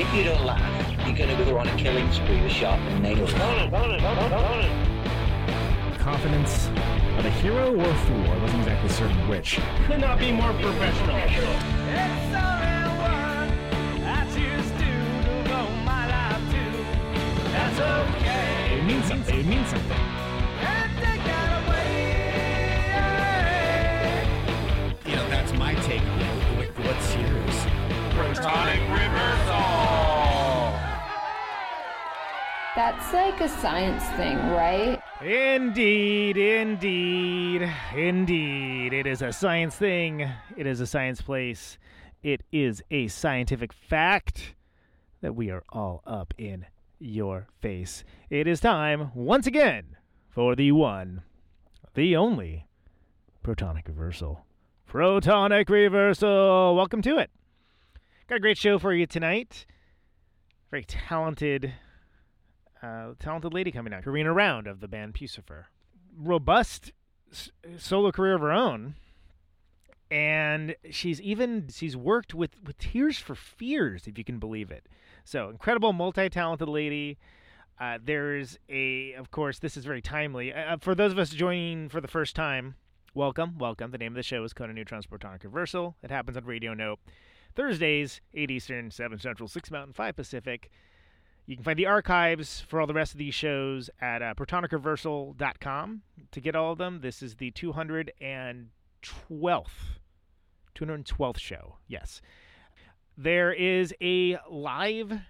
if you don't laugh, you're going to go on a killing spree with sharpened nails. Confidence of a hero or a fool. I wasn't exactly certain which. Could not be more professional. It means something. It means something. You know, that's my take. What- What's yours? Protonic reversal. That's like a science thing, right? Indeed, indeed, indeed. It is a science thing. It is a science place. It is a scientific fact that we are all up in your face. It is time, once again, for the one, the only protonic reversal. Protonic reversal. Welcome to it. Got a great show for you tonight. Very talented uh, talented lady coming out, Carina Round of the band Puscifer. Robust s- solo career of her own, and she's even she's worked with with Tears for Fears, if you can believe it. So incredible, multi-talented lady. Uh, there's a, of course, this is very timely uh, for those of us joining for the first time. Welcome, welcome. The name of the show is Conan Neutron's Protonic Reversal. It happens on Radio Note Thursdays, 8 Eastern, 7 Central, 6 Mountain, 5 Pacific. You can find the archives for all the rest of these shows at uh, protonicreversal.com to get all of them. This is the 212th, 212th show. Yes. There is a live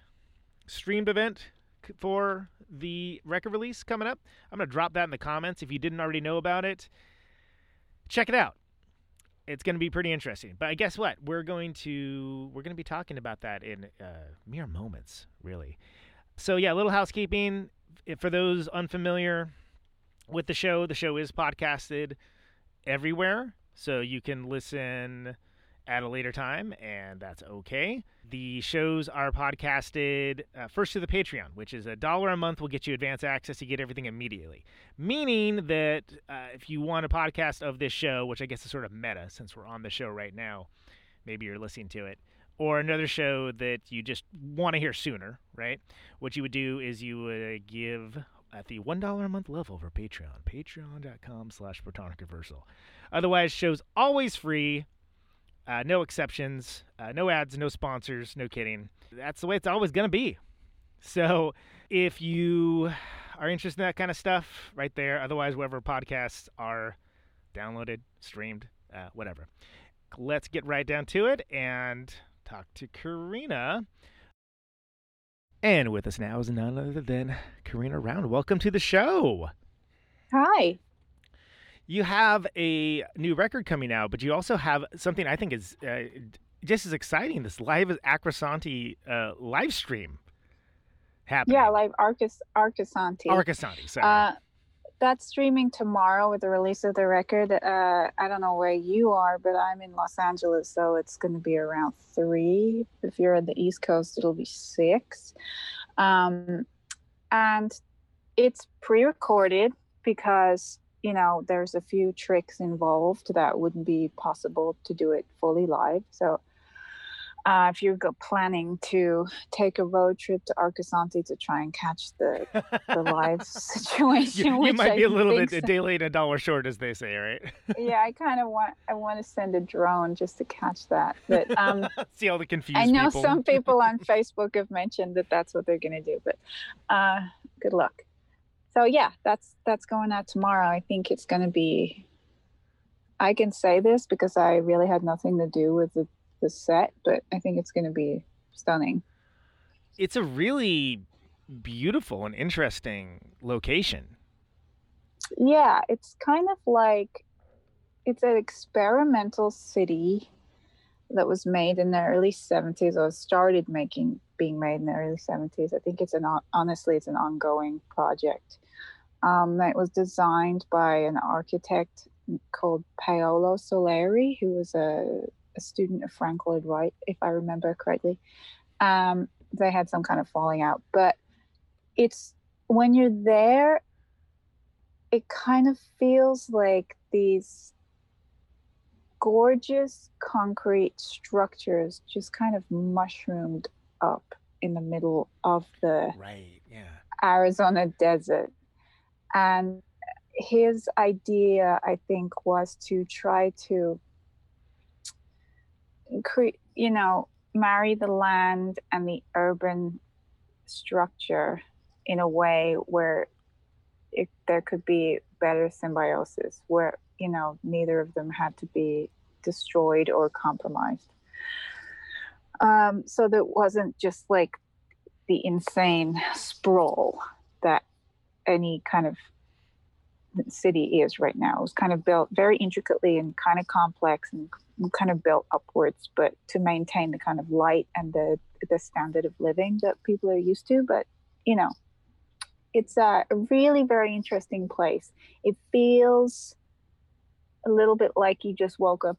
streamed event for the record release coming up. I'm going to drop that in the comments if you didn't already know about it. Check it out it's going to be pretty interesting. But guess what? We're going to we're going to be talking about that in uh, mere moments, really. So yeah, a little housekeeping for those unfamiliar with the show. The show is podcasted everywhere, so you can listen at a later time, and that's okay. The shows are podcasted uh, first to the Patreon, which is a dollar a month will get you advance access. You get everything immediately. Meaning that uh, if you want a podcast of this show, which I guess is sort of meta since we're on the show right now, maybe you're listening to it, or another show that you just want to hear sooner, right? What you would do is you would give at the $1 a month level over Patreon, patreon.com slash protonic reversal. Otherwise, show's always free. Uh, no exceptions, uh, no ads, no sponsors, no kidding. That's the way it's always going to be. So if you are interested in that kind of stuff, right there. Otherwise, wherever podcasts are downloaded, streamed, uh, whatever. Let's get right down to it and talk to Carina. And with us now is none other than Carina Round. Welcome to the show. Hi. You have a new record coming out, but you also have something I think is uh, just as exciting this live Acrosanti uh, live stream happening. Yeah, live Arcus Arcosanti. Arcosanti, sorry. Uh, that's streaming tomorrow with the release of the record. Uh, I don't know where you are, but I'm in Los Angeles, so it's going to be around three. If you're on the East Coast, it'll be six. Um, and it's pre-recorded because you know there's a few tricks involved that wouldn't be possible to do it fully live. So uh, if you're planning to take a road trip to Arcosanti to try and catch the, the live situation, you, you might I be a little bit a so- day late, a dollar short, as they say, right? yeah, I kind of want I want to send a drone just to catch that. But um, See all the confused I know people. some people on Facebook have mentioned that that's what they're going to do. But uh, good luck. So yeah, that's that's going out tomorrow. I think it's going to be. I can say this because I really had nothing to do with the, the set, but I think it's going to be stunning. It's a really beautiful and interesting location. Yeah, it's kind of like it's an experimental city that was made in the early 70s or started making being made in the early 70s. I think it's an honestly it's an ongoing project. Um, it was designed by an architect called Paolo Soleri, who was a, a student of Frank Lloyd Wright, if I remember correctly. Um, they had some kind of falling out, but it's when you're there, it kind of feels like these gorgeous concrete structures just kind of mushroomed up in the middle of the right, yeah. Arizona desert. And his idea, I think, was to try to you know, marry the land and the urban structure in a way where it, there could be better symbiosis, where you know neither of them had to be destroyed or compromised. Um, so that wasn't just like the insane sprawl that any kind of city is right now. It was kind of built very intricately and kind of complex and kind of built upwards, but to maintain the kind of light and the the standard of living that people are used to. But you know, it's a really very interesting place. It feels a little bit like you just woke up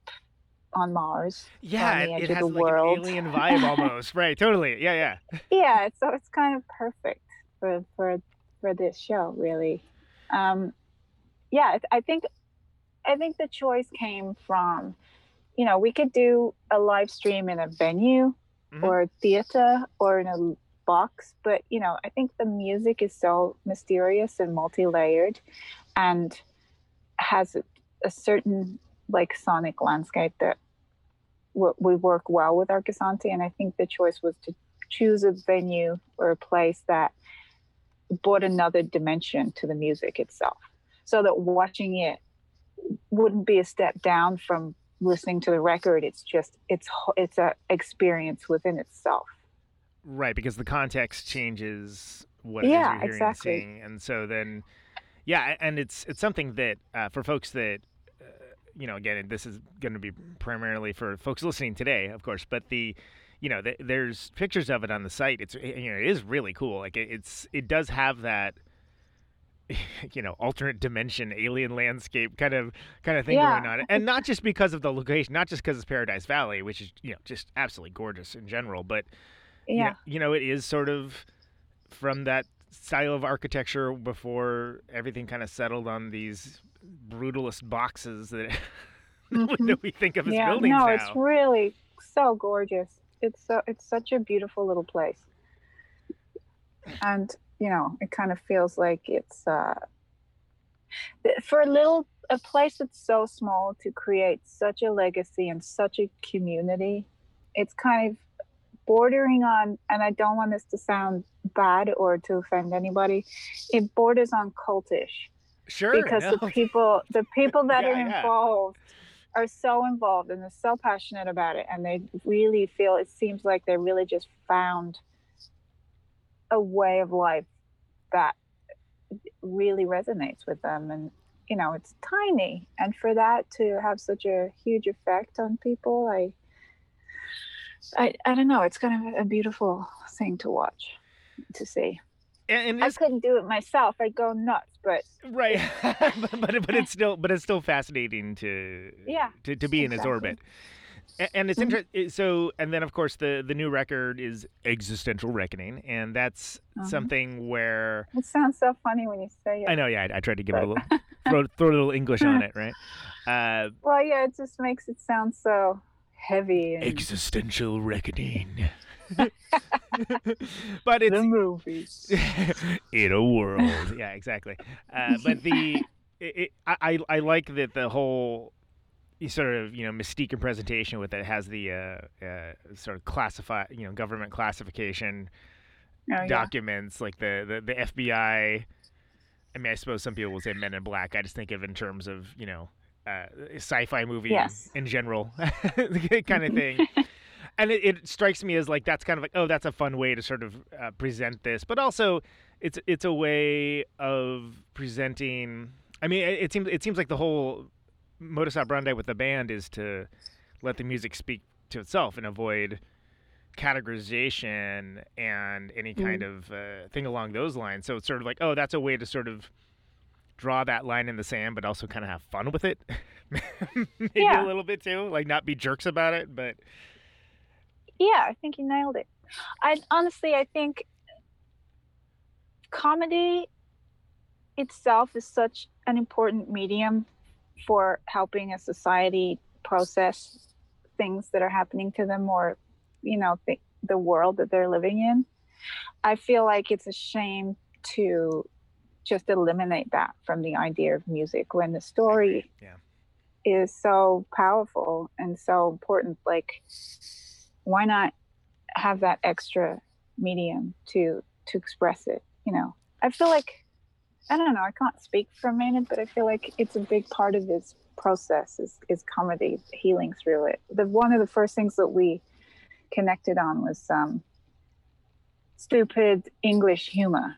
on Mars. Yeah, on it of has like world. an alien vibe almost. right, totally. Yeah, yeah. yeah, so it's kind of perfect for for for this show, really. Um, yeah, I think I think the choice came from, you know, we could do a live stream in a venue Mhm. or a theater or in a box, but you know, I think the music is so mysterious and multi-layered, and has a, a certain like sonic landscape that w- we work well with Arcosanti, and I think the choice was to choose a venue or a place that brought another dimension to the music itself, so that watching it wouldn't be a step down from listening to the record. It's just it's it's a experience within itself. Right, because the context changes what Yeah, you're hearing exactly. and seeing, and so then, yeah, and it's it's something that uh, for folks that, uh, you know, again, this is going to be primarily for folks listening today, of course, but the, you know, the, there's pictures of it on the site. It's you know, it is really cool. Like it, it's it does have that. You know, alternate dimension, alien landscape kind of kind of thing Yeah. going on, and not just because of the location, not just because it's Paradise Valley, which is you know just absolutely gorgeous in general, but you know- Yeah, you know, it is sort of from that style of architecture before everything kind of settled on these brutalist boxes that, that we think of as Mm-hmm. yeah. buildings No, now. it's really so gorgeous. It's so it's such a beautiful little place, and you know, it kind of feels like it's uh, for a little a place that's so small to create such a legacy and such a community. It's kind of bordering on, and I don't want this to sound bad or to offend anybody. It borders on cultish sure, because no. the people the people that Yeah, are yeah. involved are so involved and they're so passionate about it and they really feel it seems like they really just found a way of life that really resonates with them. And you know it's tiny. And for that to have such a huge effect on people i i, I don't know. It's kind of a beautiful thing to watch to see. And, and i couldn't do it myself. I'd go nuts but right, but, but but it's still but it's still fascinating to Yeah, to, to be in his orbit. And it's Mhm. interesting. So, and then of course the the new record is Existential Reckoning, and that's Uh-huh. something where It sounds so funny when you say it. I know, yeah, I, I tried to give it a little throw, throw a little English on it, right? Uh, Well, yeah, it just makes it sound so heavy. And existential reckoning. but it's the movies. in a world, yeah, exactly. Uh, but the it, it, I I I like that the whole sort of you know mystique and presentation with it has the uh, uh, sort of classify you know government classification Oh, yeah. documents like the, the the FBI. I mean, I suppose some people will say Men in Black. I just think of in terms of you know uh, sci-fi movie Yes. in general kind of thing. and it, it strikes me as like that's kind of like oh that's a fun way to sort of uh, present this, but also it's it's a way of presenting. I mean, it, it seems it seems like the whole modus operandi with the band is to let the music speak to itself and avoid categorization and any Mm. kind of uh, thing along those lines. So it's sort of like, oh, that's a way to sort of draw that line in the sand, but also kind of have fun with it. Maybe Yeah. a little bit too, like not be jerks about it, but Yeah, I think you nailed it. I honestly, I think comedy itself is such an important medium for helping a society process things that are happening to them or, you know, th- the world that they're living in. I feel like it's a shame to just eliminate that from the idea of music when the story Yeah. is so powerful and so important. Like, why not have that extra medium to to express it? You know, I feel like I don't know. I can't speak for Maynard, but I feel like it's a big part of his process is is comedy, healing through it. The one of the first things that we connected on was um, stupid English humor,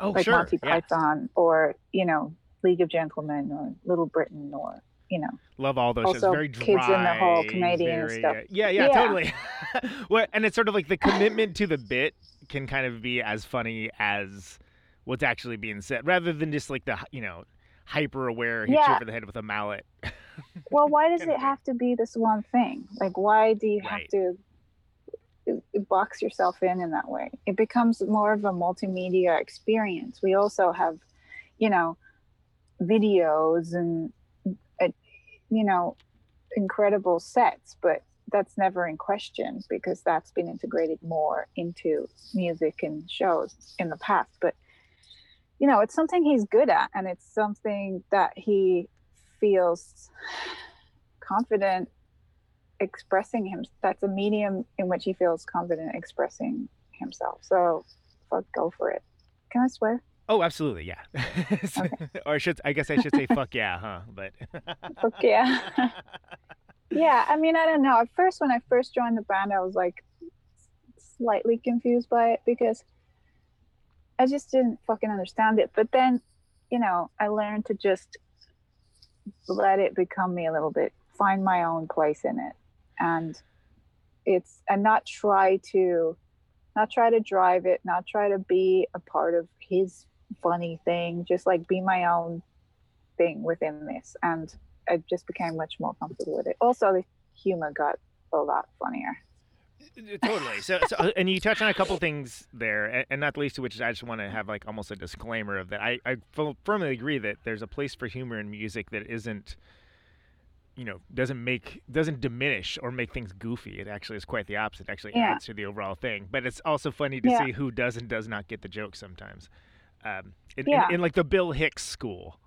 oh like sure, Monty yeah. Python or you know League of Gentlemen or Little Britain or you know Love all those shows. Also, Very dry. kids in the whole Canadian very, stuff. uh, yeah, yeah, Yeah. totally. well, and it's sort of like the commitment to the bit can kind of be as funny as what's actually being said, rather than just like the you know hyper aware hit you over the head with a mallet. well why does it have to be this one thing? Like why do you have to uh, box yourself in in that way? It becomes more of a multimedia experience. We also have you know videos and uh, you know incredible sets but that's never in question because that's been integrated more into music and shows in the past. But you know it's something he's good at and it's something that he feels confident expressing him that's a medium in which he feels confident expressing himself. So fuck go for it. Can i swear? Oh, absolutely, yeah. or I should, I guess I should say, "Fuck yeah," huh? But fuck yeah. Yeah i mean i don't know. At first when i first joined the band i was like slightly confused by it because i just didn't fucking understand it but then you know i learned to just let it become me a little bit find my own place in it and it's and not try to not try to drive it not try to be a part of his funny thing just like be my own thing within this and I just became much more comfortable with it. Also, the humor got a lot funnier. totally. So, so, uh, and you touch on a couple things there, and, and not the least of which is I just want to have like almost a disclaimer of that. I, I firmly agree that there's a place for humor in music that isn't, you know, doesn't make doesn't diminish or make things goofy. It actually is quite the opposite. It actually Yeah. adds to the overall thing. But it's also funny to Yeah. see who does and does not get the joke sometimes. Um, in, Yeah. in, in like the Bill Hicks school.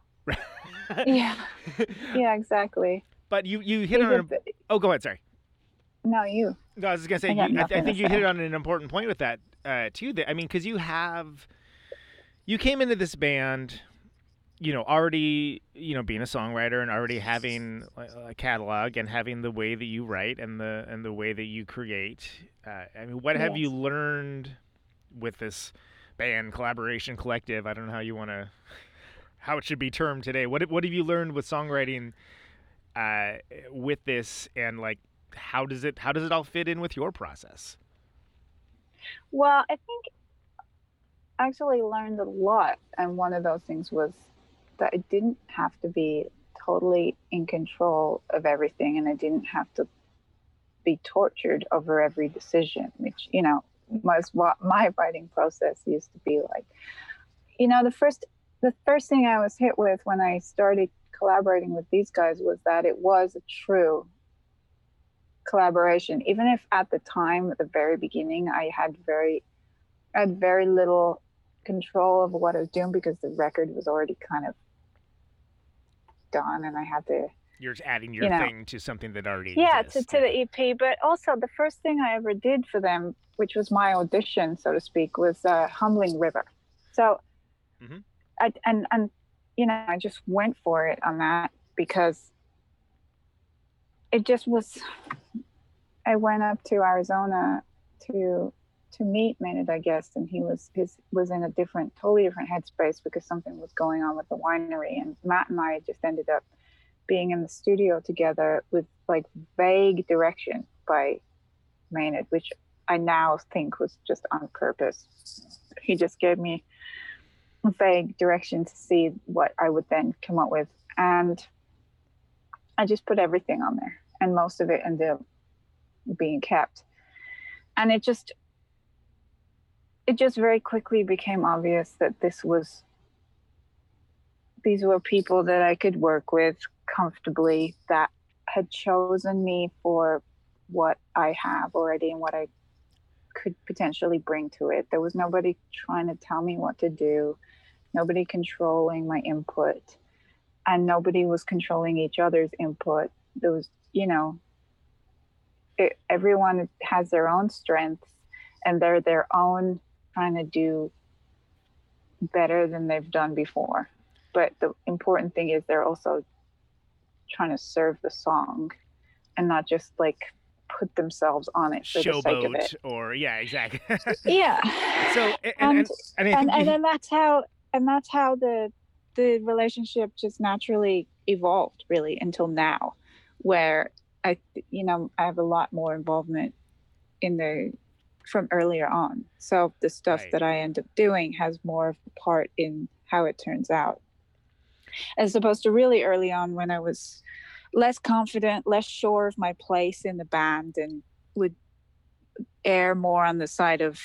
Yeah, yeah, exactly. But you you hit on Even a, th- oh go ahead sorry. No, you. No, I was just gonna say. I You, I, th- I think you hit on an important point with that uh, too. That I mean, because you have, you came into this band, you know, already, you know, being a songwriter and already having a- catalog and having the way that you write and the and the way that you create. Uh, I mean, what have you learned with this band collaboration collective? I don't know how you want to, how it should be termed today. What what have you learned with songwriting? Uh, with this and like how does it how does it all fit in with your process Well, I think I actually learned a lot, and one of those things was that I didn't have to be totally in control of everything, and I didn't have to be tortured over every decision, which you know was what my writing process used to be like. You know, the first the first thing I was hit with when I started collaborating with these guys was that it was a true collaboration even if at the time at the very beginning i had very i had very little control of what i was doing because the record was already kind of done and i had to you're just adding your You know. thing to something that already yeah to, exists to the ep but also the first thing i ever did for them which was my audition so to speak was uh, humbling river so Mhm. I, and and you know i just went for it on that because it just was i went up to arizona to to meet Maynard, I guess, and he was his was in a different, totally different headspace because something was going on with the winery. And Matt and I just ended up being in the studio together with like vague direction by Maynard, which I now think was just on purpose. He just gave me vague direction to see what I would then come up with. And I just put everything on there, and most of it ended up being kept. And it just, it just very quickly became obvious that this was, these were people that I could work with comfortably that had chosen me for what I have already and what I could potentially bring to it. There was nobody trying to tell me what to do, nobody controlling my input, and nobody was controlling each other's input. There was, you know, it, everyone has their own strengths and they're their own trying to do better than they've done before. But the important thing is they're also trying to serve the song and not just like put themselves on it for the sake of Showboat it. or yeah, exactly. Yeah. so and, And- and, and, and then that's how and that's how the the relationship just naturally evolved really until now where i you know i have a lot more involvement in the from earlier on so the stuff Right. that i end up doing has more of a part in how it turns out as opposed to really early on when i was less confident less sure of my place in the band and would err more on the side of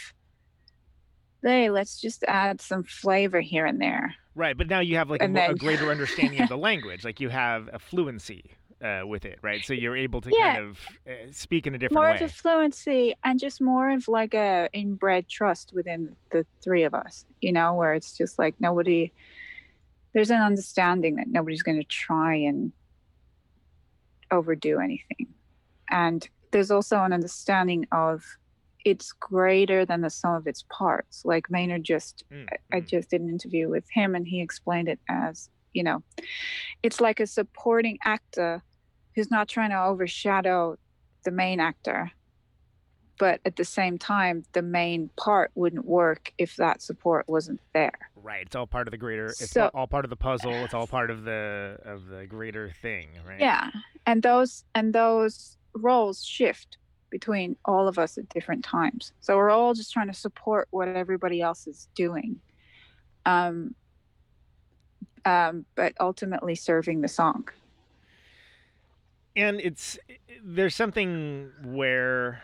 hey, let's just add some flavor here and there. right, but now you have like a, mo- a greater understanding of the language. Like you have a fluency uh, with it, right? So you're able to Yeah. kind of uh, speak in a different More way. of a fluency and just more of like a inbred trust within the three of us, you know, where it's just like nobody, there's an understanding that nobody's going to try and overdo anything. And there's also an understanding of it's greater than the sum of its parts. Like Maynard just Mm, I mm. just did an interview with him and he explained it as, you know, it's like a supporting actor who's not trying to overshadow the main actor. But at the same time, the main part wouldn't work if that support wasn't there. Right, it's all part of the greater. It's So- all part of the puzzle. It's all part of the of the greater thing, right? Yeah. And those and those roles shift between all of us at different times. So we're all just trying to support what everybody else is doing. Um, um, but ultimately serving the song. And it's eh, there's something where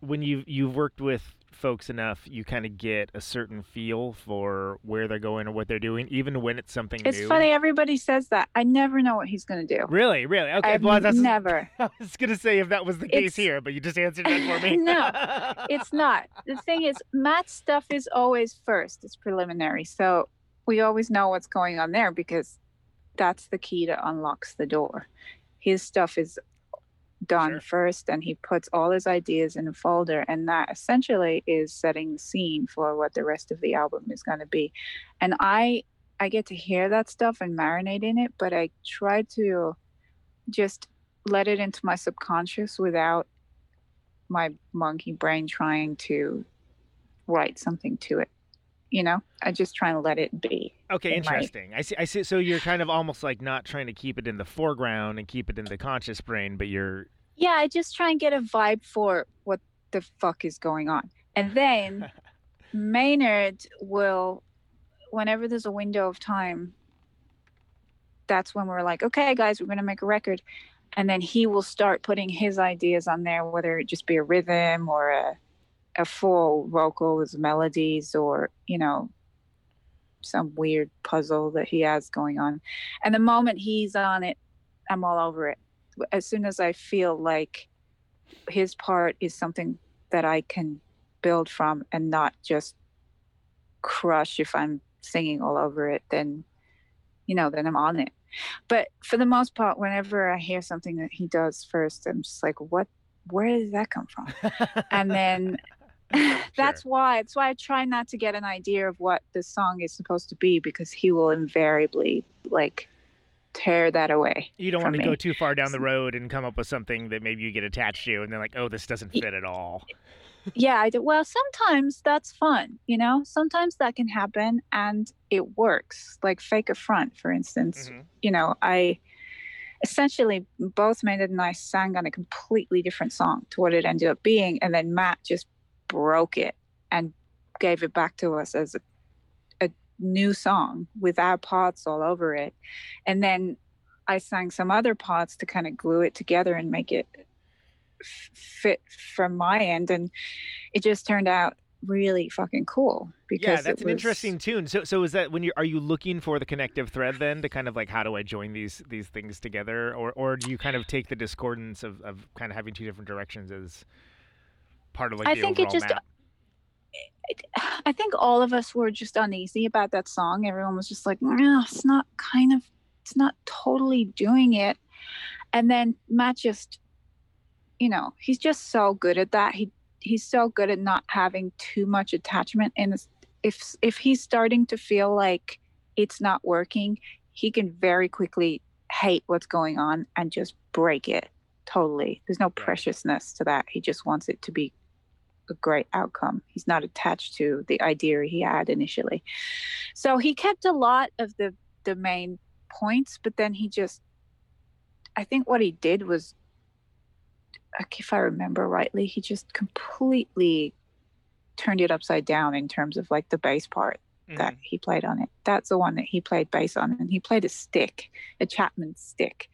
when you you've worked with folks enough you kind of get a certain feel for where they're going or what they're doing even when it's something It's new funny, everybody says that. I never know what he's going to do. really really okay I've well that's never. i was gonna say if that was the case It's- here but you just answered it for me No, It's not. The thing is, Matt's stuff is always first. It's preliminary. So we always know what's going on there because that's the key that unlocks the door. His stuff is done Sure. first and he puts all his ideas in a folder and that essentially is setting the scene for what the rest of the album is going to be. And I I get to hear that stuff and marinate in it, but I try to just let it into my subconscious without my monkey brain trying to write something to it. You know, I just try and let it be. okay in my- interesting i see i see so you're kind of almost like not trying to keep it in the foreground and keep it in the conscious brain but you're Yeah, I just try and get a vibe for what the fuck is going on. And then Maynard will, whenever there's a window of time, that's when we're like, okay, guys, we're going to make a record. And then he will start putting his ideas on there, whether it just be a rhythm or a, a full vocal with melodies or, you know, some weird puzzle that he has going on. And the moment he's on it, I'm all over it. As soon as I feel like his part is something that I can build from and not just crush if I'm singing all over it, then, you know, then I'm on it. But for the most part, whenever I hear something that he does first, I'm just like, what, where did that come from? And then that's why that's why I try not to get an idea of what the song is supposed to be because he will invariably like tear that away. you don't want to go too far down the road and come up with something that maybe you get attached to and they're like oh this doesn't fit at all Yeah, I do. Well, sometimes that's fun, you know. Sometimes that can happen and it works. Like Fake Affront, for instance. Mhm. You know, I essentially both Maynard and I sang on a completely different song to what it ended up being, and then Matt just broke it and gave it back to us as a, a new song with our parts all over it, and then I sang some other parts to kind of glue it together and make it fit from my end, and it just turned out really fucking cool because yeah that's an was- interesting tune. So so is that when you are you looking for the connective thread then to kind of like how do i join these these things together? Or or do you kind of take the discordance of, of kind of having two different directions as part of like I think it just- map I think all of us were just uneasy about that song. Everyone was just like, no, it's not kind of, it's not totally doing it. And then Matt just, you know, he's just so good at that. He he's so good at not having too much attachment. And if if he's starting to feel like it's not working, he can very quickly hate what's going on and just break it totally. There's no preciousness to that. He just wants it to be a great outcome. He's not attached to the idea he had initially. So he kept a lot of the the main points, but then he just I think what he did was if I remember rightly, he just completely turned it upside down in terms of like the bass part that Mhm. he played on it. That's the one that he played bass on, and he played a stick, a Chapman stick.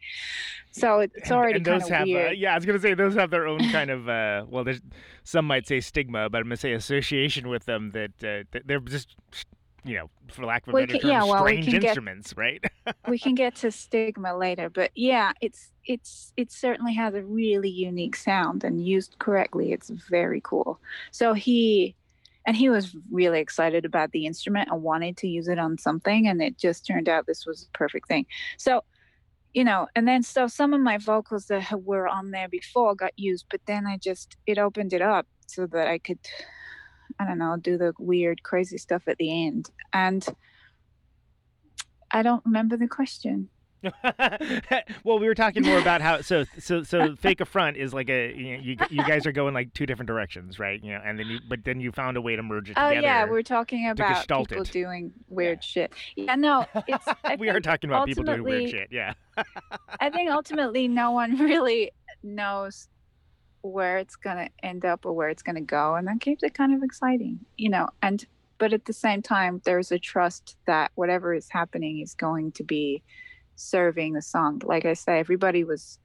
So it's And- already and kind those have weird. Uh, yeah i was gonna say those have their own kind of uh well there's some might say stigma but i'm gonna say association with them that uh, that they're just you know for lack of a We better can- term yeah, well, we strange get- instruments right we can get to stigma later but yeah it's it's it certainly has a really unique sound and used correctly it's very cool so he and he was really excited about the instrument and wanted to use it on something and it just turned out this was the perfect thing. So you know and then so some of my vocals that were on there before got used but then i just it opened it up so that i could i don't know do the weird crazy stuff at the end. And i don't remember the question well, we were talking more about how so so so Fake Affront is like a you, know, you you guys are going like two different directions, right? You know, and then you but then you found a way to merge it Oh yeah, we're talking about people it. doing weird shit. Yeah, no, it's. We are talking about people doing weird shit. Yeah. I think ultimately no one really knows where it's gonna end up or where it's gonna go, and that keeps it kind of exciting, you know. And but at the same time, there's a trust that whatever is happening is going to be serving the song. Like I say, everybody was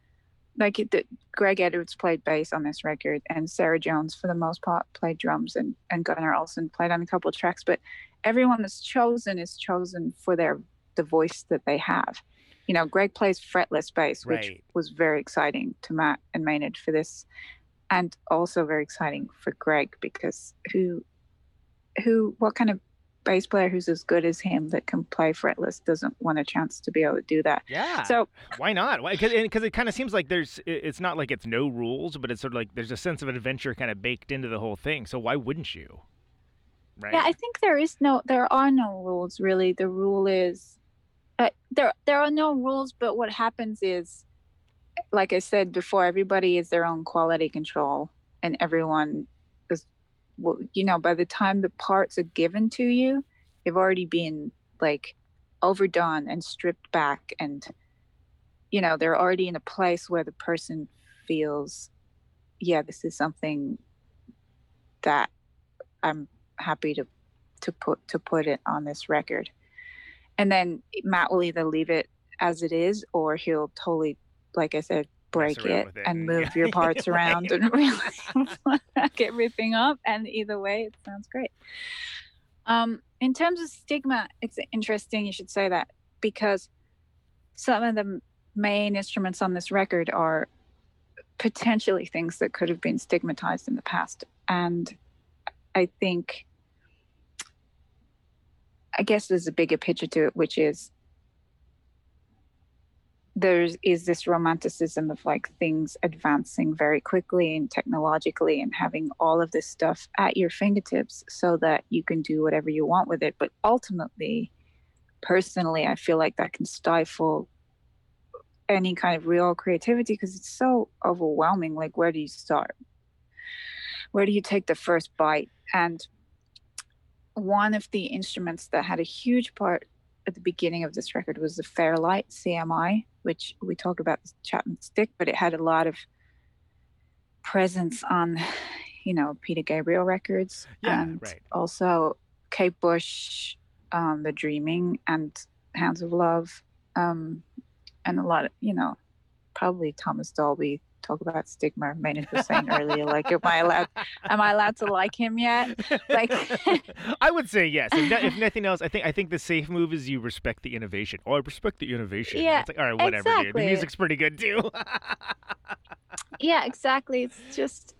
like the, Greg Edwards played bass on this record, and Sarah Jones, for the most part, played drums, and and Gunnar Olsen played on a couple of tracks. But everyone that's chosen is chosen for their the voice that they have. You know, Greg plays fretless bass, which Right. was very exciting to Matt and Maynard for this, and also very exciting for Greg because who, who, what kind of bass player who's as good as him that can play fretless doesn't want a chance to be able to do that. Yeah. So why not? Because it kind of seems like there's it's not like it's no rules, but it's sort of like there's a sense of adventure kind of baked into the whole thing. So why wouldn't you? Right. Yeah, I think there is no, there are no rules really. The rule is, uh, there there are no rules, but what happens is, like I said before, everybody is their own quality control, and everyone well, you know, by the time the parts are given to you, they've already been like overdone and stripped back, and you know they're already in a place where the person feels, yeah, this is something that I'm happy to to put to put it on this record. And then Matt will either leave it as it is or he'll totally like I said break it, it and move your parts around and really fuck everything up and either way it sounds great. Um in terms of stigma it's interesting you should say that because some of the main instruments on this record are potentially things that could have been stigmatized in the past and I think I guess there's a bigger picture to it, which is there is this romanticism of like things advancing very quickly and technologically and having all of this stuff at your fingertips so that you can do whatever you want with it. But ultimately, personally, I feel like that can stifle any kind of real creativity because it's so overwhelming. Like, where do you start? Where do you take the first bite? And one of the instruments that had a huge part at the beginning of this record was the Fairlight CMI, which we talk about the Chapman stick, but it had a lot of presence on, you know, Peter Gabriel records Yeah, and right. also Kate Bush, um, The Dreaming, and Hounds of Love, um, and a lot of, you know, probably Thomas Dolby. Talk about stigma. Maynard was saying earlier, like, am I allowed? Am I allowed to like him yet? Like, I would say yes. If, if nothing else, I think I think the safe move is you respect the innovation. Oh, I respect the innovation. Yeah, It's like, all right, whatever, dude. The music's pretty good too. yeah exactly it's just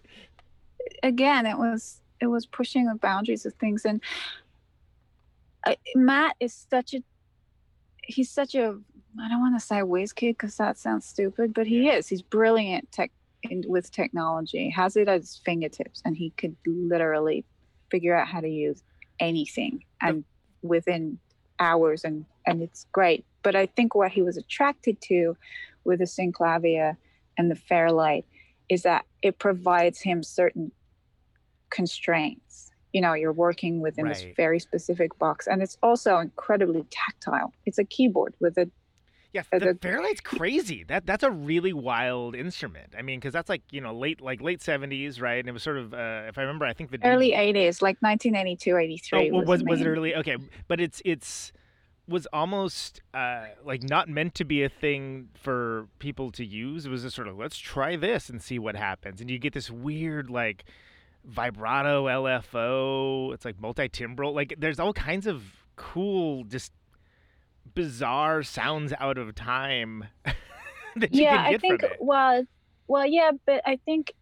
again it was it was pushing the boundaries of things and I, matt is such a he's such a i don't want to say whiz kid because that sounds stupid but he is. He's brilliant tech in, with technology. Has it at his fingertips and he could literally figure out how to use anything and within hours and and it's great. But i think what he was attracted to with the Synclavier and the fairlight is that it provides him certain constraints. You know you're working within this very specific box and it's also incredibly tactile. It's a keyboard with a yeah, the the- Fairlight's crazy. That that's a really wild instrument. I mean, because that's like you know late like late seventies, right? And it was sort of uh, if I remember, I think the early 80s like 1982 83 Oh, was, was was it early? Okay, but it's it's was almost uh, like not meant to be a thing for people to use. It was just sort of let's try this and see what happens, and you get this weird like vibrato LFO. It's like multi timbral. Like there's all kinds of cool, just bizarre sounds out of time that you yeah can i get think from it. well well yeah but i think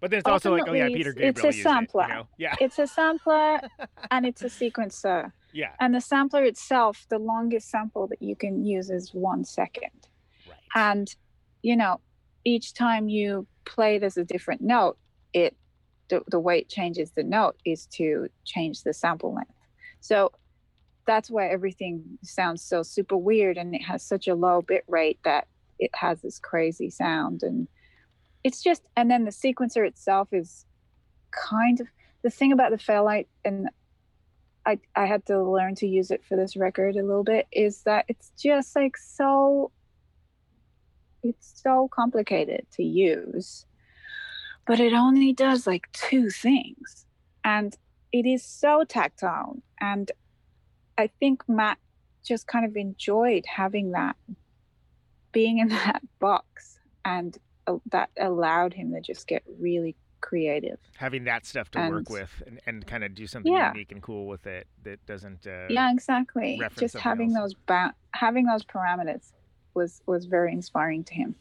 But then it's also like, oh yeah, Peter Gabriel it's a used it, you sampler. know? Yeah, it's a sampler and it's a sequencer yeah, and the sampler itself the longest sample that you can use is one second right. and you know each time you play as a different note it the, the way it changes the note is to change the sample length so that's why everything sounds so super weird and it has such a low bit rate that it has this crazy sound and it's just and then the sequencer itself is kind of the thing about the fairlight and I, I had to learn to use it for this record a little bit is that it's just like so it's so complicated to use but it only does like two things and it is so tactile and i think matt just kind of enjoyed having that being in that box and uh, that allowed him to just get really creative having that stuff to work with and, and kind of do something Yeah. unique and cool with it that doesn't uh, yeah exactly just having else. those ba- having those parameters was was very inspiring to him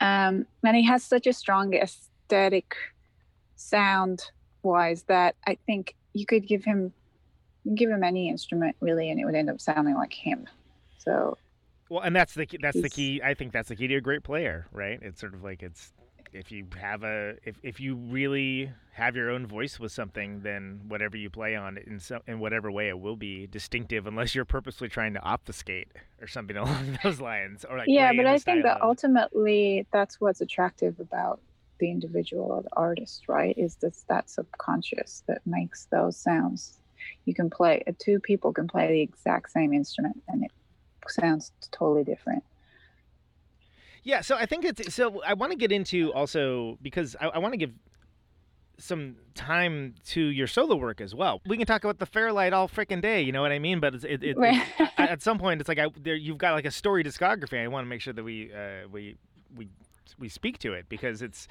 um and he has such a strong aesthetic sound wise that i think you could give him give him any instrument really and it would end up sounding like him. So well and that's the key, that's the key i think that's the key to a great player right? It's sort of like it's if you have a if, if you really have your own voice with something then whatever you play on in some in whatever way it will be distinctive unless you're purposely trying to obfuscate or something along those lines or like yeah but i think that of- ultimately that's what's attractive about the individual or the artist right is this that subconscious that makes those sounds you can play two people can play the exact same instrument and it sounds totally different Yeah, so I think it's so. I want to get into also because I, I want to give some time to your solo work as well. We can talk about the Fairlight all freaking day, you know what I mean? But it's, it, it, Right. it- at some point, it's like I, there, you've got like a story discography. I want to make sure that we uh, we we we speak to it because it's.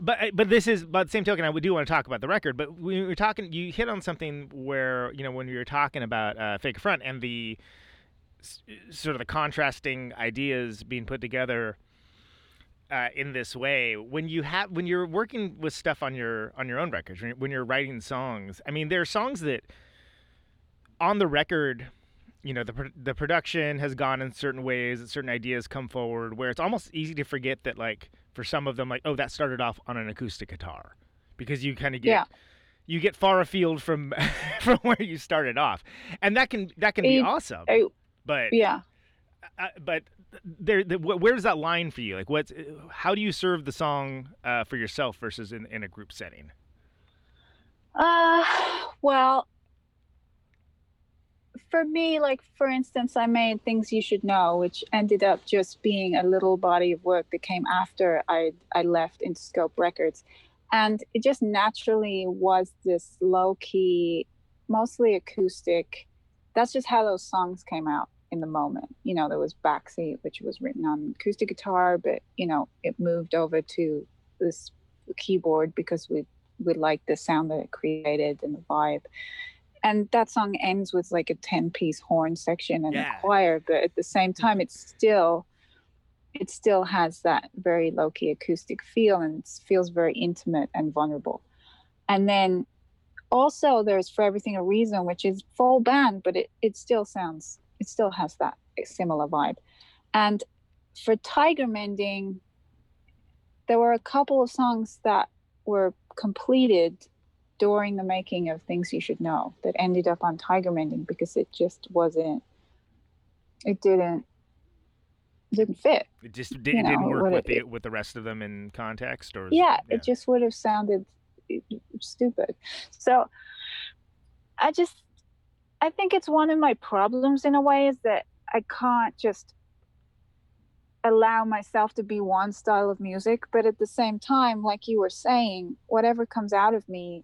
But but this is but the same token, I do want to talk about the record. But we were talking, you hit on something where you know when we were talking about uh, Fake Front and the s- sort of the contrasting ideas being put together uh, in this way when you have when you're working with stuff on your on your own records when you're writing songs i mean there are songs that on the record you know the the production has gone in certain ways certain ideas come forward where it's almost easy to forget that like for some of them like oh that started off on an acoustic guitar because you kind of get Yeah. you get far afield from from where you started off and that can that can be It- awesome but yeah uh, but there, the, where's that line for you? Like, what's how do you serve the song uh, for yourself versus in, in a group setting? Uh, well, for me, like for instance, I made Things You Should Know, which ended up just being a little body of work that came after I I left Interscope Records. And it just naturally was this low key, mostly acoustic. That's just how those songs came out in the moment. You know, there was Backseat, which was written on acoustic guitar, but you know, it moved over to this keyboard because we we liked the sound that it created and the vibe and that song ends with like a 10 piece horn section and Yeah. a choir but at the same mm-hmm. time it's still it still has that very low-key acoustic feel and it feels very intimate and vulnerable. And then also there's for everything a reason which is full band but it, it still sounds it still has that similar vibe. And for tiger mending there were a couple of songs that were completed during the making of Things You Should Know that ended up on Tiger Mending because it just wasn't, it didn't, didn't fit. It just did, it didn't work with it- the with the rest of them in context, or Yeah, it just would have sounded stupid. So I just, I think it's one of my problems in a way is that I can't just allow myself to be one style of music, but at the same time, like you were saying, whatever comes out of me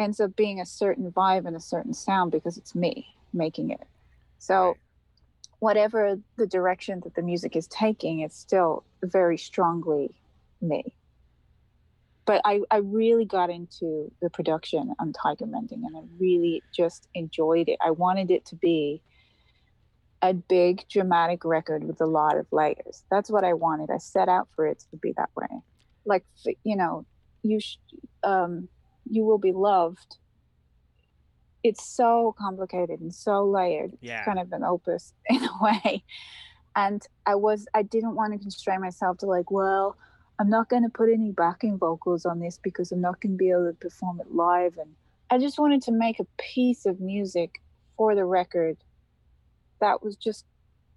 ends up being a certain vibe and a certain sound because it's me making it. So whatever the direction that the music is taking, it's still very strongly me. But I, I really got into the production on Tiger Mending and I really just enjoyed it. I wanted it to be a big dramatic record with a lot of layers. That's what I wanted. I set out for it to be that way. Like you know, you sh- um, you will be loved. It's so complicated and so layered. It's Yeah. kind of an opus in a way. And I was I didn't want to constrain myself to like, well, I'm not going to put any backing vocals on this because I'm not going to be able to perform it live and I just wanted to make a piece of music for the record that was just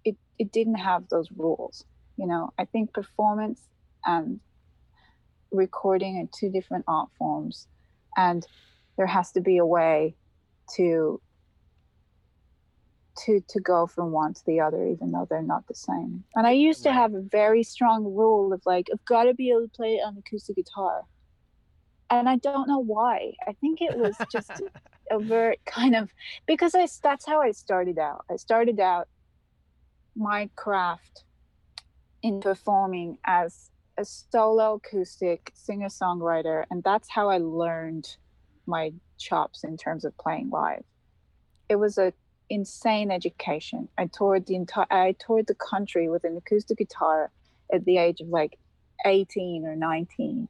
it it didn't have those rules you know i think performance and recording are two different art forms and there has to be a way to to to go from one to the other even though they're not the same. And i used to have a very strong rule of like i've got to be able to play it on acoustic guitar. And i don't know why. I think it was just a very kind of because I that's how I started out. I started out my craft in performing as a solo acoustic singer songwriter, and that's how I learned my chops in terms of playing live. It was a insane education. I toured the entire I toured the country with an acoustic guitar at the age of like 18 or 19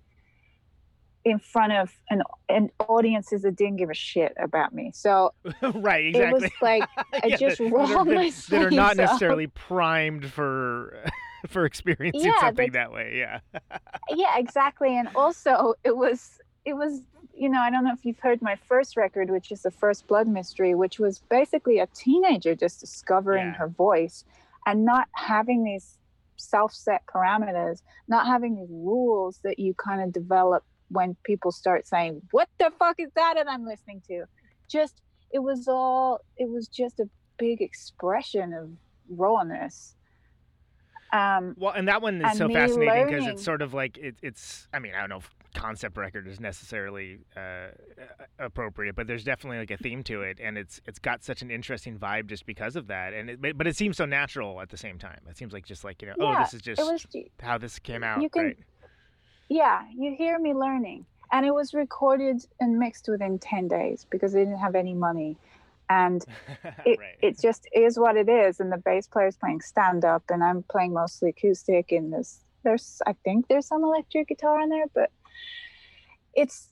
in front of an, an audiences that didn't give a shit about me. So right, exactly. it was like I Yeah, just that- rolled my that, that are not sleeves up. necessarily primed for for experiencing Yeah, something that way. Yeah. yeah, exactly. And also it was it was you know, I don't know if you've heard my first record, which is the first blood mystery, which was basically a teenager just discovering Yeah. her voice and not having these self-set parameters, not having these rules that you kind of develop when people start saying, What the fuck is that that I'm listening to? Just it was all it was just a big expression of rawness. Um Well, and that one is so fascinating because it's sort of like it, it's. I mean, I don't know if concept record is necessarily uh, appropriate, but there's definitely like a theme to it, and it's it's got such an interesting vibe just because of that, and it, but- it seems so natural at the same time. It seems like just like you know, oh, this is just was how this came out, you can- right? yeah you hear me learning and it was recorded and mixed within 10 days because they didn't have any money and it, right. it just is what it is. And the bass player is playing stand up and i'm playing mostly acoustic and there's there's i think there's some electric guitar in there but it's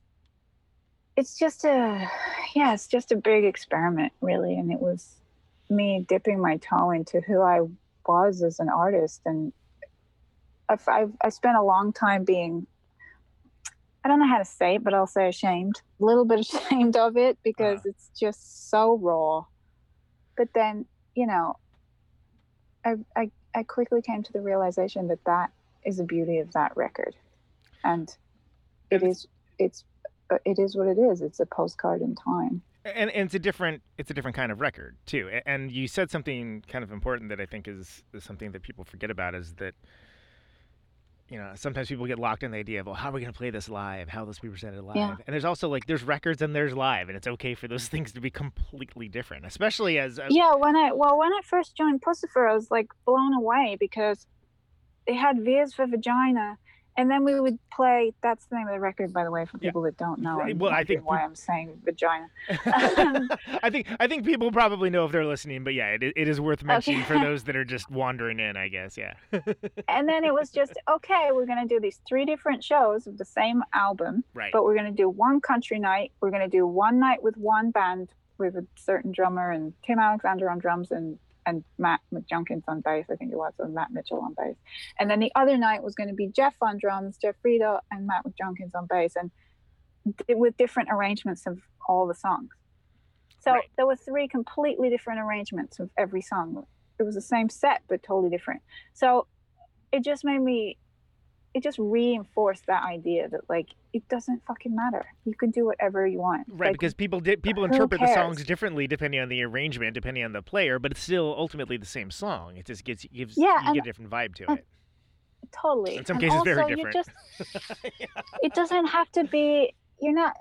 it's just a yeah it's just a big experiment really. And it was me dipping my toe into who i was as an artist. And I've, I've I spent a long time being I don't know how to say it, but I'll say ashamed. A little bit ashamed of it because Uh-huh. it's just so raw. But then, you know, I, I I quickly came to the realization that that is the beauty of that record, and it's, it's uh, it is what it is. It's a postcard in time. and, and it's a different it's a different kind of record too. And you said something kind of important that I think is, is something that people forget about is that you know sometimes people get locked in the idea of well how are we going to play this live how will this be presented live Yeah. and there's also like there's records and there's live and it's okay for those things to be completely different especially as a, Yeah, when I well when I first joined Puscifer, I was like blown away because they had V Is for Vagina, and then we would play. That's the name of the record, by the way, for Yeah. people that don't know. And well, I think why I'm saying vagina. I think I think people probably know if they're listening, but yeah, it, it is worth mentioning for those that are just wandering in, I guess. Yeah. and then it was just okay. We're gonna do these three different shows of the same album, right. but we're gonna do one country night. We're gonna do one night with one band with a certain drummer and Tim Alexander on drums and and Matt McJunkins on bass, I think it was, and Matt Mitchell on bass. And then the other night was going to be Jeff on drums, Jeff Friedl, and Matt McJunkins on bass, and d- with different arrangements of all the songs. So Right. there were three completely different arrangements of every song. It was the same set, but totally different. So it just made me, it just reinforced that idea that like it doesn't fucking matter. You can do whatever you want. Right, Like, because people did people interpret the songs differently depending on the arrangement, depending on the player, but it's still ultimately the same song. It just gets gives Yeah, you and- get a different vibe to and- it. totally. In some And cases, also, very different. just it doesn't have to be you're not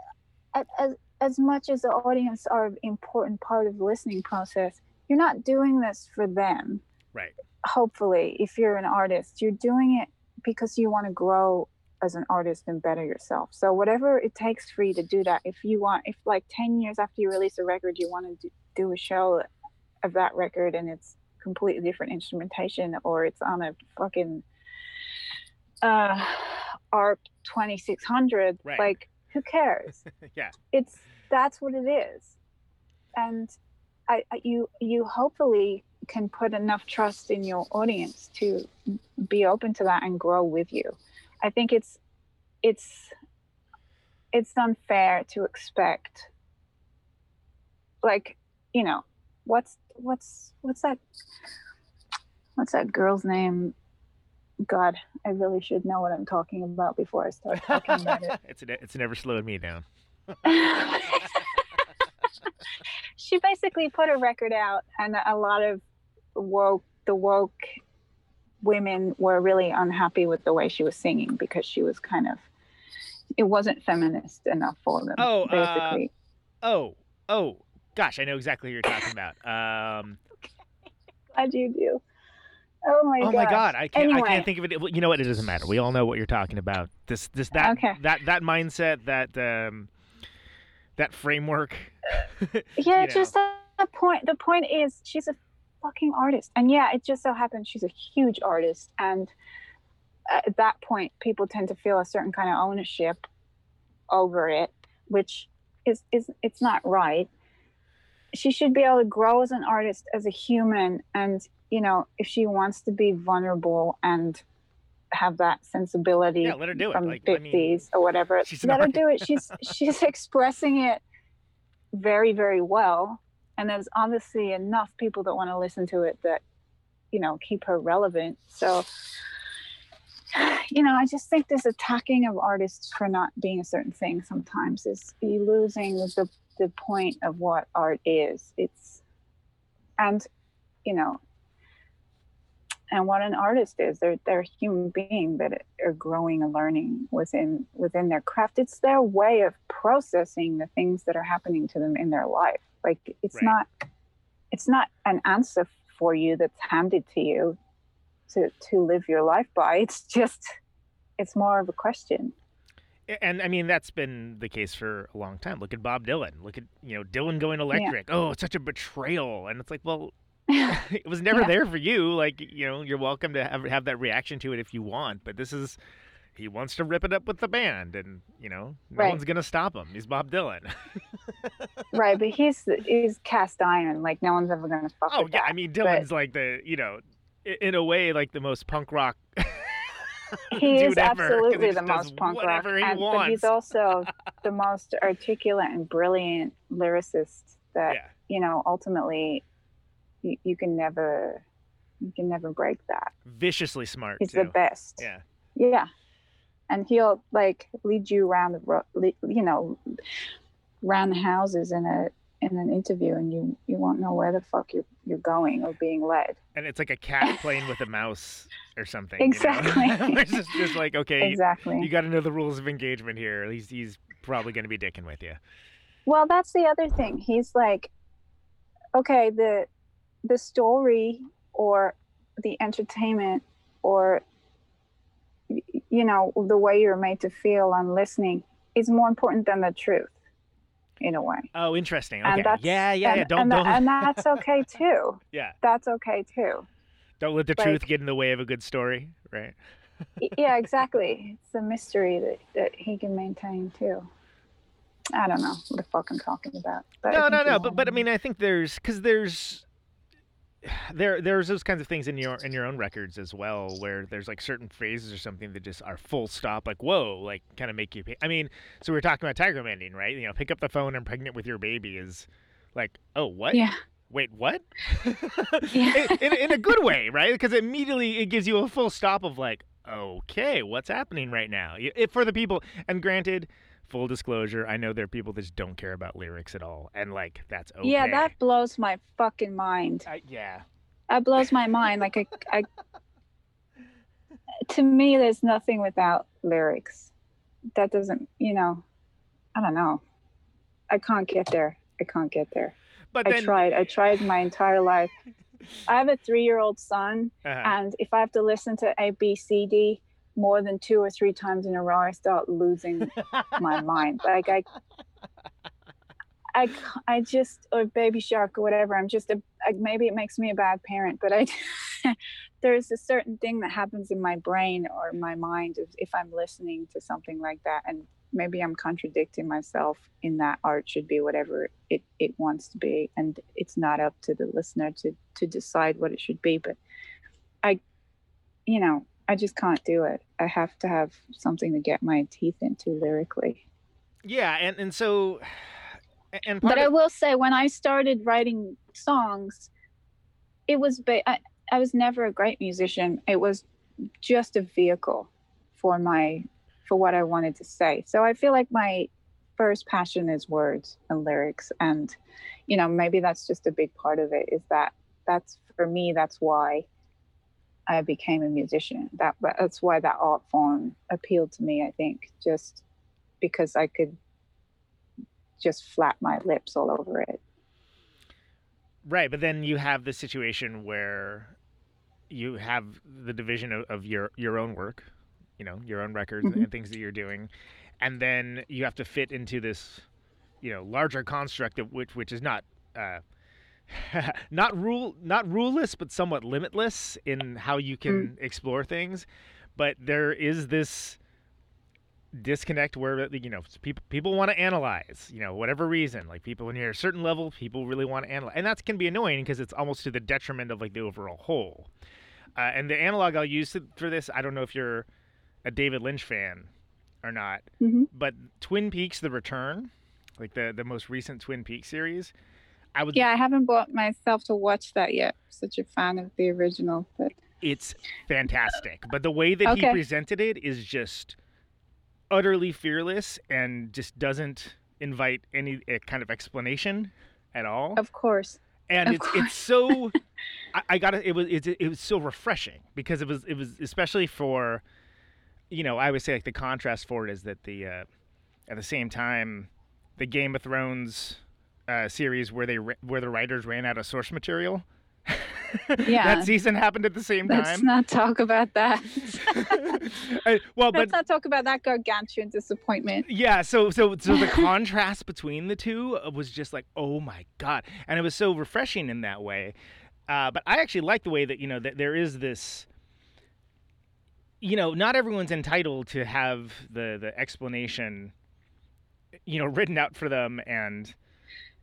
as as much as the audience are an important part of the listening process you're not doing this for them Right. hopefully if you're an artist you're doing it because you want to grow as an artist and better yourself so whatever it takes for you to do that if you want if like 10 years after you release a record you want to do, do a show of that record and it's completely different instrumentation or it's on a fucking uh ARP 2600 Right. like who cares yeah. it's that's what it is and I, you you hopefully can put enough trust in your audience to be open to that and grow with you. I think it's it's it's unfair to expect like you know what's what's what's that what's that girl's name? God i really should know what i'm talking about before i start talking about it. It's it's never slowed me down. she basically put a record out and a lot of woke the woke women were really unhappy with the way she was singing because she was kind of it wasn't feminist enough for them Oh, uh, Oh, oh, gosh, I know exactly who you're talking about. Um, glad you do oh my oh god my God, I can't, I can't think of it. You know what? It doesn't matter. We all know what you're talking about. This, this, that, Okay. that, that mindset, that, um, that framework. yeah know. just the the point the point is she's a fucking artist and yeah it just so happens she's a huge artist and at that point people tend to feel a certain kind of ownership over it which is is it's not right she should be able to grow as an artist as a human and you know if she wants to be vulnerable and have that sensibility Yeah, let her do it. from Like, the I mean, 50s or whatever. let her do it. She's she's expressing it very very well. And there's obviously enough people that want to listen to it that you know keep her relevant. So you know i just think this attacking of artists for not being a certain thing sometimes is you losing the the point of what art is. It's and you know and what an artist is they're they're a human being that are growing and learning within within their craft it's their way of processing the things that are happening to them in their life like it's Right. not it's not an answer for you that's handed to you to to live your life by it's just it's more of a question And I mean that's been the case for a long time. Look at Bob Dylan. Look at you know Dylan going electric. Oh, it's such a betrayal. And it's like, well, it was never Yeah. there for you. Like you know, you're welcome to have have that reaction to it if you want. But this is he wants to rip it up with the band, and you know, no Right. one's gonna stop him. He's Bob Dylan. right but he's he's cast iron like no one's ever gonna fuck him. oh yeah, that. I mean But- Dylan's like the you know, in a way like the most punk rock. he is ever, 'cause he absolutely the most punk rock, and, but he's also the most articulate and brilliant lyricist that Yeah. you know ultimately you, you can never you can never break that. Viciously smart He's too. the best. Yeah. Yeah, and he'll like lead you around the ro- le- you know, around the houses in a in an interview and you you won't know where the fuck you're you're going or being led. And it's like a cat playing with a mouse or something. you know? Exactly. it's just, just like okay, Exactly. you got to know the rules of engagement here. He's he's probably going to be dicking with you. Well, that's the other thing. He's like, okay, the the story or the entertainment or you know the way you're made to feel on listening is more important than the truth, in a way. Oh, interesting. And Okay. that's Yeah, yeah, and, yeah. Don't and, don't and that's okay too. yeah. That's okay too. Don't let the like- truth get in the way of a good story, right? Yeah, exactly. It's a mystery that that he can maintain too. I don't know what the fuck I'm talking about. But no, no, no. But but I mean, I think there's because there's there there's those kinds of things in your in your own records as well, where there's like certain phrases or something that just are full stop, like whoa, like kind of make you. Pay. I mean, so we were talking about Tiger Mending, right? You know, pick up the phone. I'm pregnant with your baby. Is like, oh, what? Yeah. Wait, what? Yeah. in, in, in a good way, right? Because immediately it gives you a full stop of like, okay, what's happening right now? If for the people, and granted, full disclosure, I know there are people that just don't care about lyrics at all, and like that's okay. Yeah, that blows my fucking mind. I, yeah. That blows my mind. Like I, I to me, there's nothing without lyrics. That doesn't, you know, I don't know. I can't get there. I can't get there. But I tried. I tried my entire life. I have a three-year-old son, uh and if I have to listen to A, B, C, D more than two or three times in a row, I start losing my mind. Like I, I, I just or Baby Shark or whatever. I'm just a like, maybe it makes me a bad parent, but I there's a certain thing that happens in my brain or my mind if, if I'm listening to something like that, and maybe I'm contradicting myself in that art should be whatever it it wants to be, and it's not up to the listener to to decide what it should be. But I, you know. I just can't do it. I have to have something to get my teeth into lyrically. yeah, and and so, and but I will say, when I started writing songs, it was ba- I, I was never a great musician. It was just a vehicle for my for what I wanted to say. So I feel like my first passion is words and lyrics, and you know maybe that's just a big part of it. Is that that's for me? That's why I became a musician. That that's why that art form appealed to me. I think just because I could just flap my lips all over it. right, but then you have the situation where you have the division of, of your your own work, you know, your own records Mhm. and things that you're doing, and then you have to fit into this, you know, larger construct of which which is not. Uh, not rule not ruleless but somewhat limitless in how you can explore things. But there is this disconnect where you know people people want to analyze you know whatever reason. Like people when you're at a certain level people really want to analyze and that can be annoying because it's almost to the detriment of like the overall whole. Uh, and the analog i'll use to- for this i don't know if you're a david lynch fan or not Mhm. but twin peaks the return like the the most recent twin peaks series i would Yeah, I haven't bought myself to watch that yet. Such a fan of the original, but it's fantastic. But the way that he presented it is just utterly fearless and just doesn't invite any uh, kind of explanation at all. of course. and of it's course. it's so I, I got it was it, it was so refreshing because it was it was especially for you know I would say like the contrast for it is that the uh, at the same time the Game of Thrones uh, series where they where the writers ran out of source material. Yeah. that season happened at the same time. Let's not talk about that. Uh, well, but Let's not talk about that gargantuan disappointment. yeah, so so so the contrast between the two was just like, oh my god, and it was so refreshing in that way. Uh, but I actually like the way that you know that there is this. You know, not everyone's entitled to have the the explanation, you know, written out for them and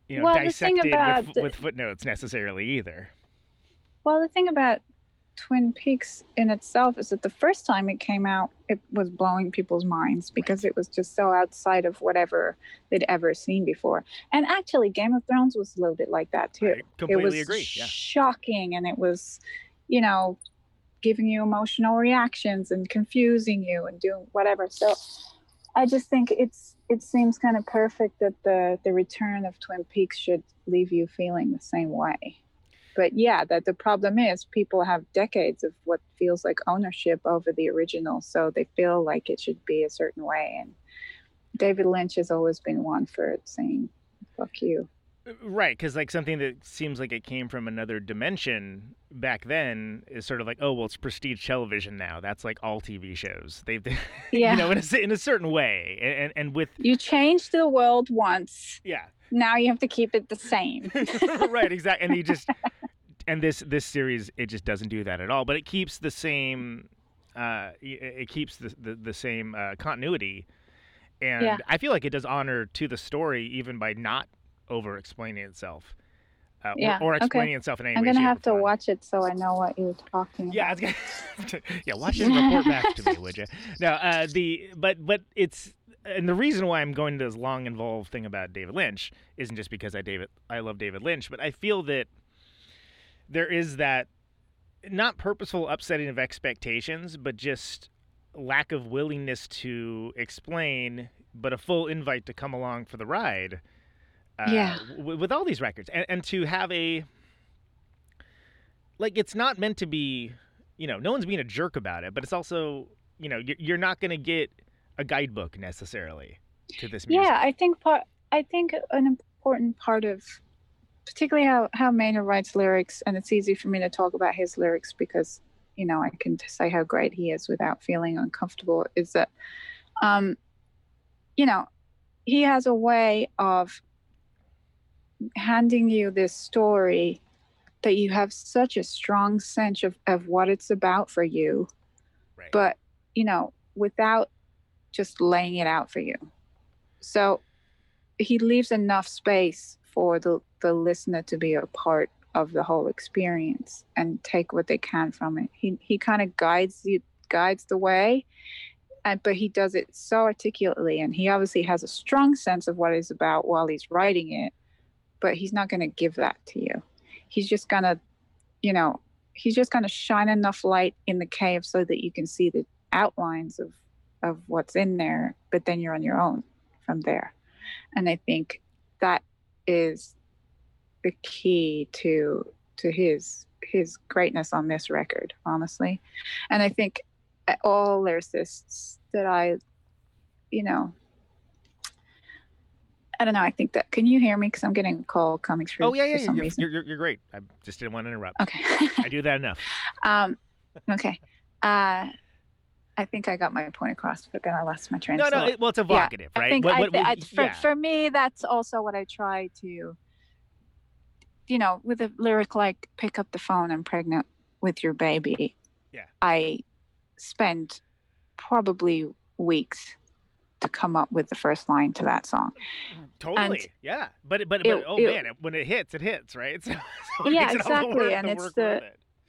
you know Well, the thing dissected about with, the- with footnotes necessarily either. Well, the thing about Twin Peaks in itself is that the first time it came out, it was blowing people's minds because it was just so outside of whatever they'd ever seen before. And actually, Game of Thrones was a little bit like that too. I completely it was agree. Yeah. shocking and it was, you know, giving you emotional reactions and confusing you and doing whatever. So I just think it's it seems kind of perfect that the the return of Twin Peaks should leave you feeling the same way. But yeah, that the problem is people have decades of what feels like ownership over the original, so they feel like it should be a certain way. And David Lynch has always been one for saying "fuck you." Right, because like something that seems like it came from another dimension back then is sort of like, oh well, it's prestige television now. That's like all TV shows. They've, Yeah. you know, in a, in a certain way, and and, with You changed the world once. yeah, Now you have to keep it the same. right, exactly. And he just and this this series it just doesn't do that at all. But it keeps the same, uh, it it keeps the the, the same uh, continuity, and Yeah. I feel like it does honor to the story even by not over explaining itself. Uh, Yeah, or, or okay. explaining itself in any way. I'm way, gonna have to watch it so I know what you're talking Yeah, I about. gonna, yeah. Watch it and report back to me, would you? No, uh, the but but it's and the reason why I'm going to this long involved thing about David Lynch isn't just because I David I love David Lynch, but I feel that there is that not purposeful upsetting of expectations, but just lack of willingness to explain, but a full invite to come along for the ride. Uh, Yeah. w- with all these records, and, and to have a like it's not meant to be you know no one's being a jerk about it but it's also you know you're, you're not going to get a guidebook necessarily to this music Yeah, I think part. I think an important part of, particularly how how Maynard writes lyrics, and it's easy for me to talk about his lyrics because, you know, I can say how great he is without feeling uncomfortable. Is that, um, you know, he has a way of handing you this story that you have such a strong sense of, of what it's about for you. Right. but you know without just laying it out for you. So he leaves enough space for the, the listener to be a part of the whole experience and take what they can from it. He, he kind of guides you guides the way and but he does it so articulately and he obviously has a strong sense of what it's about while he's writing it but he's not going to give that to you. He's just going to you know he's just going to shine enough light in the cave so that you can see the outlines of of what's in there but then you're on your own from there. And i think that is the key to to his his greatness on this record honestly. And i think all lyricists that i you know i don't know i think that can you hear me? Because i'm getting a call coming through oh yeah yeah for some you're, you're, you're, you're great. I just didn't want to interrupt. Okay. I do that enough. Um okay. Uh i think i got my point across but then i lost my train no no it, well it's evocative I right? think What- I what- what- I- for, yeah. for me, that's also what I try to, you know, with a lyric like "Pick up the phone, I'm pregnant with your baby." Yeah. I spend probably weeks to come up with the first line to that song. totally yeah but but, but it- oh it- man it, when it hits it hits right so, so Yeah, exactly, and it's the-.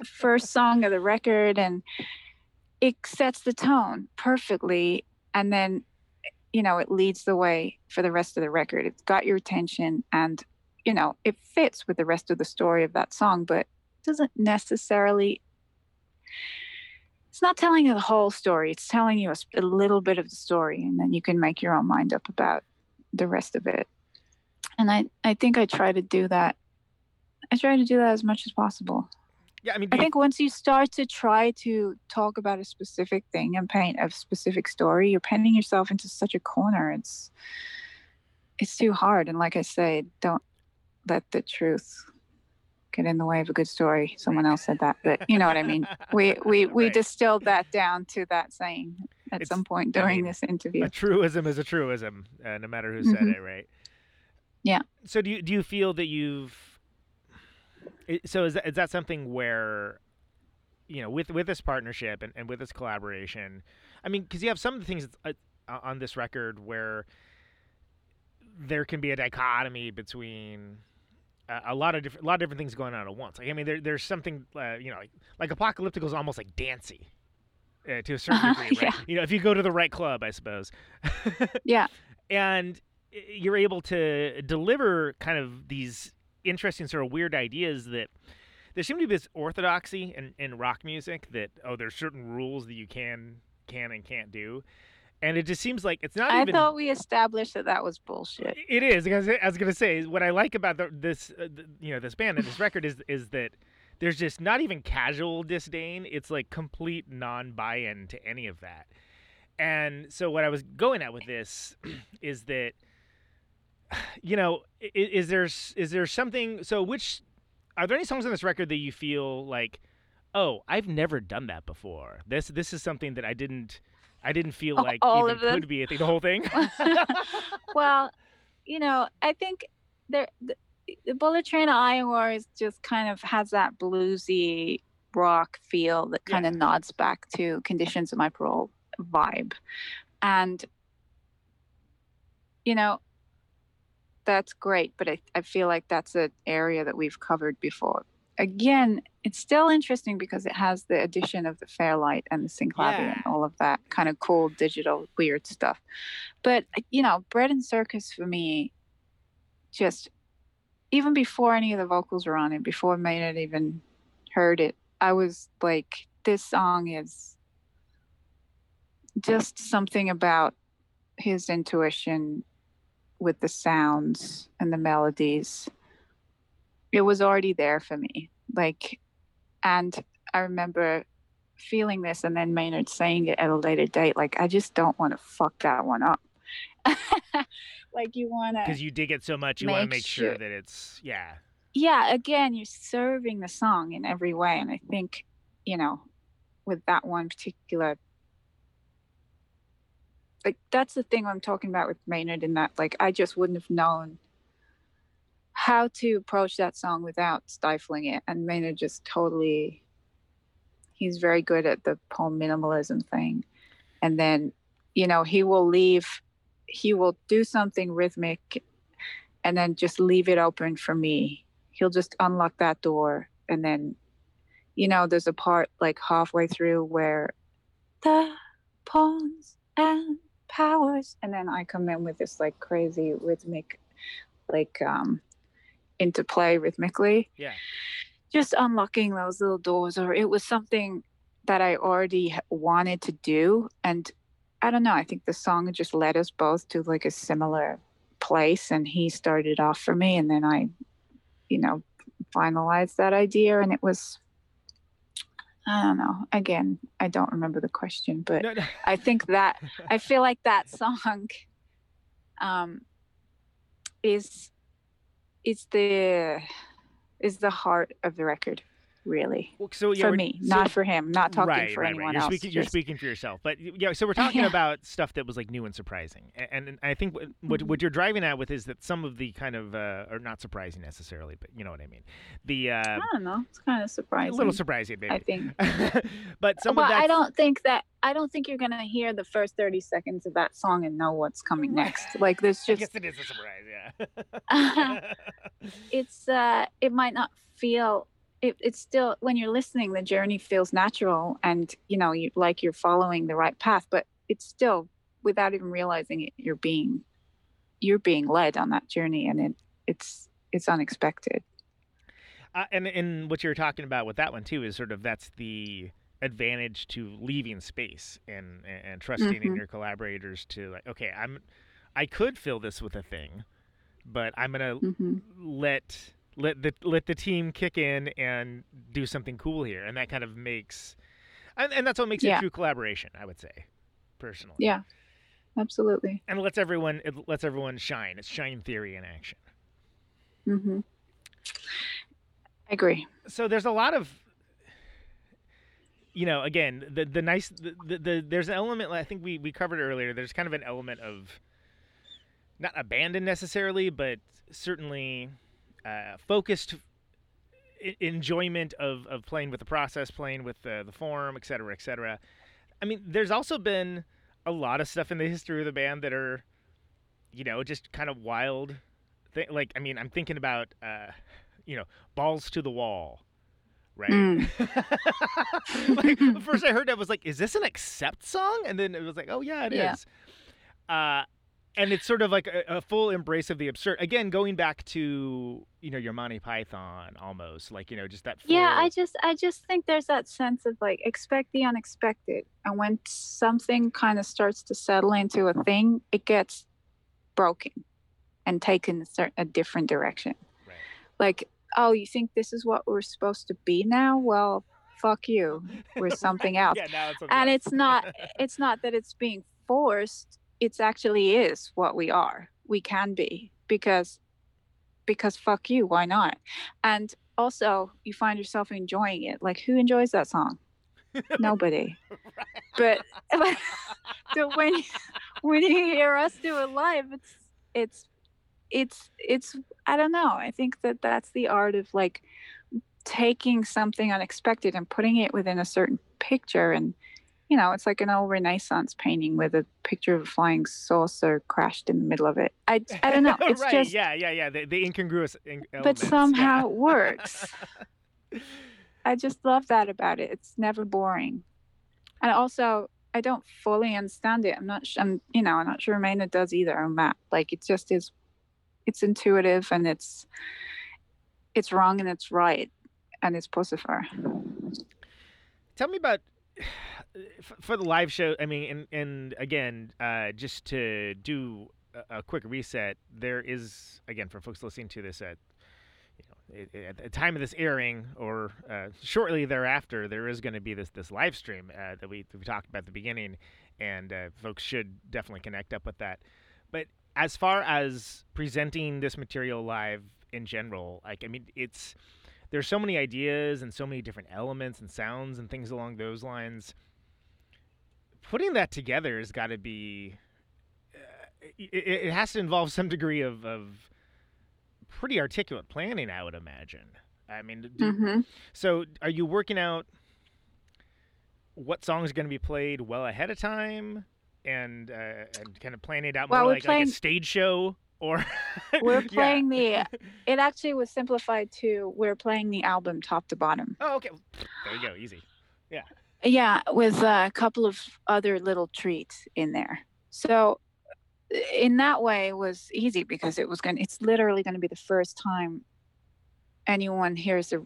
First song of the record, and it sets the tone perfectly, and then, you know, it leads the way for the rest of the record. It's got your attention, and you know, it fits with the rest of the story of that song, but doesn't necessarily it's not telling you the whole story it's telling you a little bit of the story and then you can make your own mind up about the rest of it. And i i think i try to do that i try to do that as much as possible. Yeah i mean i do you- think once you start to try to talk about a specific thing and paint a specific story you're painting yourself into such a corner it's it's too hard and like i say don't let the truth get in the way of a good story someone else said that but you know what i mean we we we Right. distilled that down to that saying at It's- some point I during mean, this interview a truism is a truism, uh, no matter who said Mhm. it, right? Yeah. So do you do you feel that you've? So is that, is that something where, you know, with with this partnership and, and with this collaboration, I mean, because you have some of the things uh, on this record where there can be a dichotomy between a, lot of different a lot of different things going on at once. Like I mean, there, there's something uh, you know like like apocalyptical is almost like dancey. Uh, to a certain Uh-huh, degree, right? yeah. You know, if you go to the right club, I suppose. yeah and you're able to deliver kind of these interesting sort of weird ideas that there seem to be this orthodoxy in, in rock music that oh there's certain rules that you can can and can't do and it just seems like it's not I even. thought we established that that was bullshit. It is. because I was gonna say what I like about the, this, uh, the, you know, this band and this record is is that there's just not even casual disdain. It's like complete non-buy-in to any of that. And so what I was going at with this is that, you know, is, is there is there something? So which are there any songs on this record that you feel like, oh, I've never done that before. This this is something that I didn't. I didn't feel like all even of them? could be a thing, the whole thing. well, you know, I think there the, the Bullet Train of Iowa is just kind of has that bluesy rock feel that kind of nods back to Conditions of My Parole vibe, and you know, that's great. But I I feel like that's an area that we've covered before. Again, it's still interesting because it has the addition of the Fairlight and the Synclavier Yeah. and all of that kind of cool digital weird stuff. But uh, you know, Bread and Circus for me, just even before any of the vocals were on it, before Maynard even heard it, I was like, this song is just something about his intuition with the sounds and the melodies. It was already there for me. Like, and I remember feeling this and then Maynard saying it at a later date. Like, I just don't want to fuck that one up. like, you want to because you dig it so much, you want to Make sure sure- that it's yeah. yeah again you're serving the song in every way and i think you know with that one particular like that's the thing i'm talking about with maynard in that like i just wouldn't have known how to approach that song without stifling it and maynard just totally he's very good at the poem minimalism thing. And then you know he will leave he will do something rhythmic and then just leave it open for me. He'll just unlock that door and then you know there's a part like halfway through where the pawns and powers and then i come in with this like crazy rhythmic like um interplay rhythmically Yeah. just unlocking those little doors or it was something that i already wanted to do and i don't know i think the song just led us both to like a similar place and he started off for me and then i you know finalized that idea and it was i don't know again i don't remember the question but No, no. i think that i feel like that song um is is the is the heart of the record really Well, so yeah, for me so- not for him not talking right, for right, anyone right. You're else speaking, you're just- speaking for yourself, but yeah. So we're talking Yeah. about stuff that was like new and surprising, and, and I think what, what Mhm. what you're driving at with is that some of the kind of uh, or not surprising necessarily, but you know what I mean. The uh, i don't know it's kind of surprising. a little surprising, maybe. i think but some well, of that. I don't think that I don't think you're gonna hear the first thirty seconds of that song and know what's coming next. Like there's just. I guess it is a surprise, yeah. it's uh it might not feel it, it's still when you're listening the journey feels natural and you know you like you're following the right path but it's still without even realizing it you're being you're being led on that journey and it it's it's unexpected Uh, and and what you're talking about with that one too is sort of that's the advantage to leaving space and and, and trusting in Mhm. your collaborators to like okay I'm I could fill this with a thing, but I'm gonna hmm let let the let the team kick in and do something cool here, and that kind of makes and, and that's what makes it Yeah. true collaboration. I would say personally, yeah absolutely and it lets everyone it lets everyone shine. It's shine theory in action. Mm-hmm. i agree so there's a lot of you know again the the nice the, the, the there's an element i think we we covered earlier there's kind of an element of not abandon necessarily but certainly uh, focused e- enjoyment of of playing with the process playing with the the form et cetera et cetera i mean there's also been a lot of stuff in the history of the band that are you know just kind of wild thi- like i mean i'm thinking about uh you know balls to the wall right Mm. like the first i heard that was like is this an accept song and then it was like oh yeah it is. Yeah. uh and it's sort of like a, a, full embrace of the absurd. Again, going back to you know your Monty Python almost, like you know just that. Full... Yeah, I just I just think there's that sense of like expect the unexpected, and when something kind of starts to settle into a thing, it gets broken and taken a, certain, a different direction. Right. Like, oh, you think this is what we're supposed to be now? Well, fuck you. We're something else. yeah, now it's and else. it's not. It's not that it's being forced it actually is what we are. We can be because because fuck you why not? And also you find yourself enjoying it. Like who enjoys that song? Nobody. But, but when when you hear us do it live it's it's it's it's i don't know. I think that that's the art of like taking something unexpected and putting it within a certain picture and you know, it's like an old Renaissance painting with a picture of a flying saucer crashed in the middle of it. I, I don't know. It's right. just yeah, yeah, yeah. The, the incongruous, in- but somehow yeah. it works. I just love that about it. It's never boring, and also I don't fully understand it. I'm not. I'm you know I'm not sure Maynard does either on Matt. Like it just is. It's intuitive and it's it's wrong and it's right and it's Puscifer. Tell me about for the live show, I mean, and and again, uh, just to do a, a, quick reset, there is again for folks listening to this at you know at the time of this airing or uh, shortly thereafter, there is going to be this this live stream uh, that we we talked about at the beginning, and uh, folks should definitely connect up with that. But as far as presenting this material live in general, like I mean, it's there's so many ideas and so many different elements and sounds and things along those lines putting that together has got to be. Uh, it, it, has to involve some degree of, of pretty articulate planning, I would imagine. I mean, do, mm-hmm. so are you working out what songs are going to be played well ahead of time, and uh, and kind of planning it out well, more like, playing... like a stage show? Or we're playing yeah. the. It actually was simplified to we're playing the album top to bottom. Oh, okay. There you go. Easy. Yeah. Yeah, with a couple of other little treats in there. So in that way it was easy because it was going to it's literally going to be the first time anyone hears a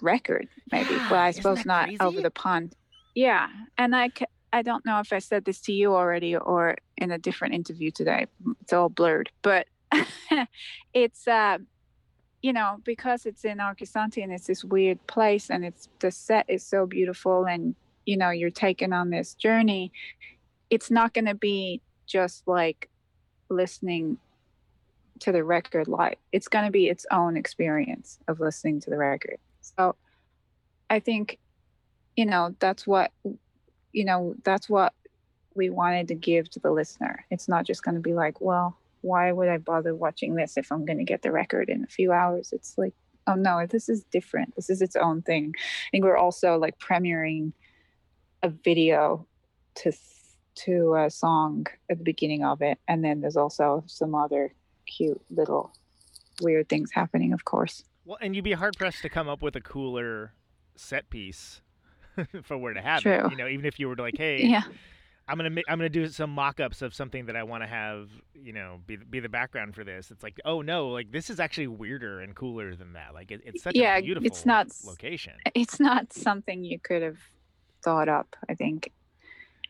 record maybe well i suppose not crazy? over the pond yeah and i i don't know if i said this to you already or in a different interview today it's all blurred but it's uh you know because it's in Arcosanti and it's this weird place and it's the set is so beautiful and you know you're taken on this journey it's not going to be just like listening to the record live. It's going to be its own experience of listening to the record. So i think you know that's what you know that's what we wanted to give to the listener. It's not just going to be like well why would i bother watching this if i'm going to get the record in a few hours? It's like oh no this is different. This is its own thing. I think we're also like premiering a video to to a song at the beginning of it, and then there's also some other cute little weird things happening, of course. Well, and you'd be hard pressed to come up with a cooler set piece for where to have True. it. You know, even if you were like, hey, yeah. I'm gonna I'm gonna do some mock-ups of something that I want to have, you know, be be the background for this. It's like, oh no, like this is actually weirder and cooler than that. Like it, it's such yeah, a beautiful it's not, location. It's not something you could have thought up, I think.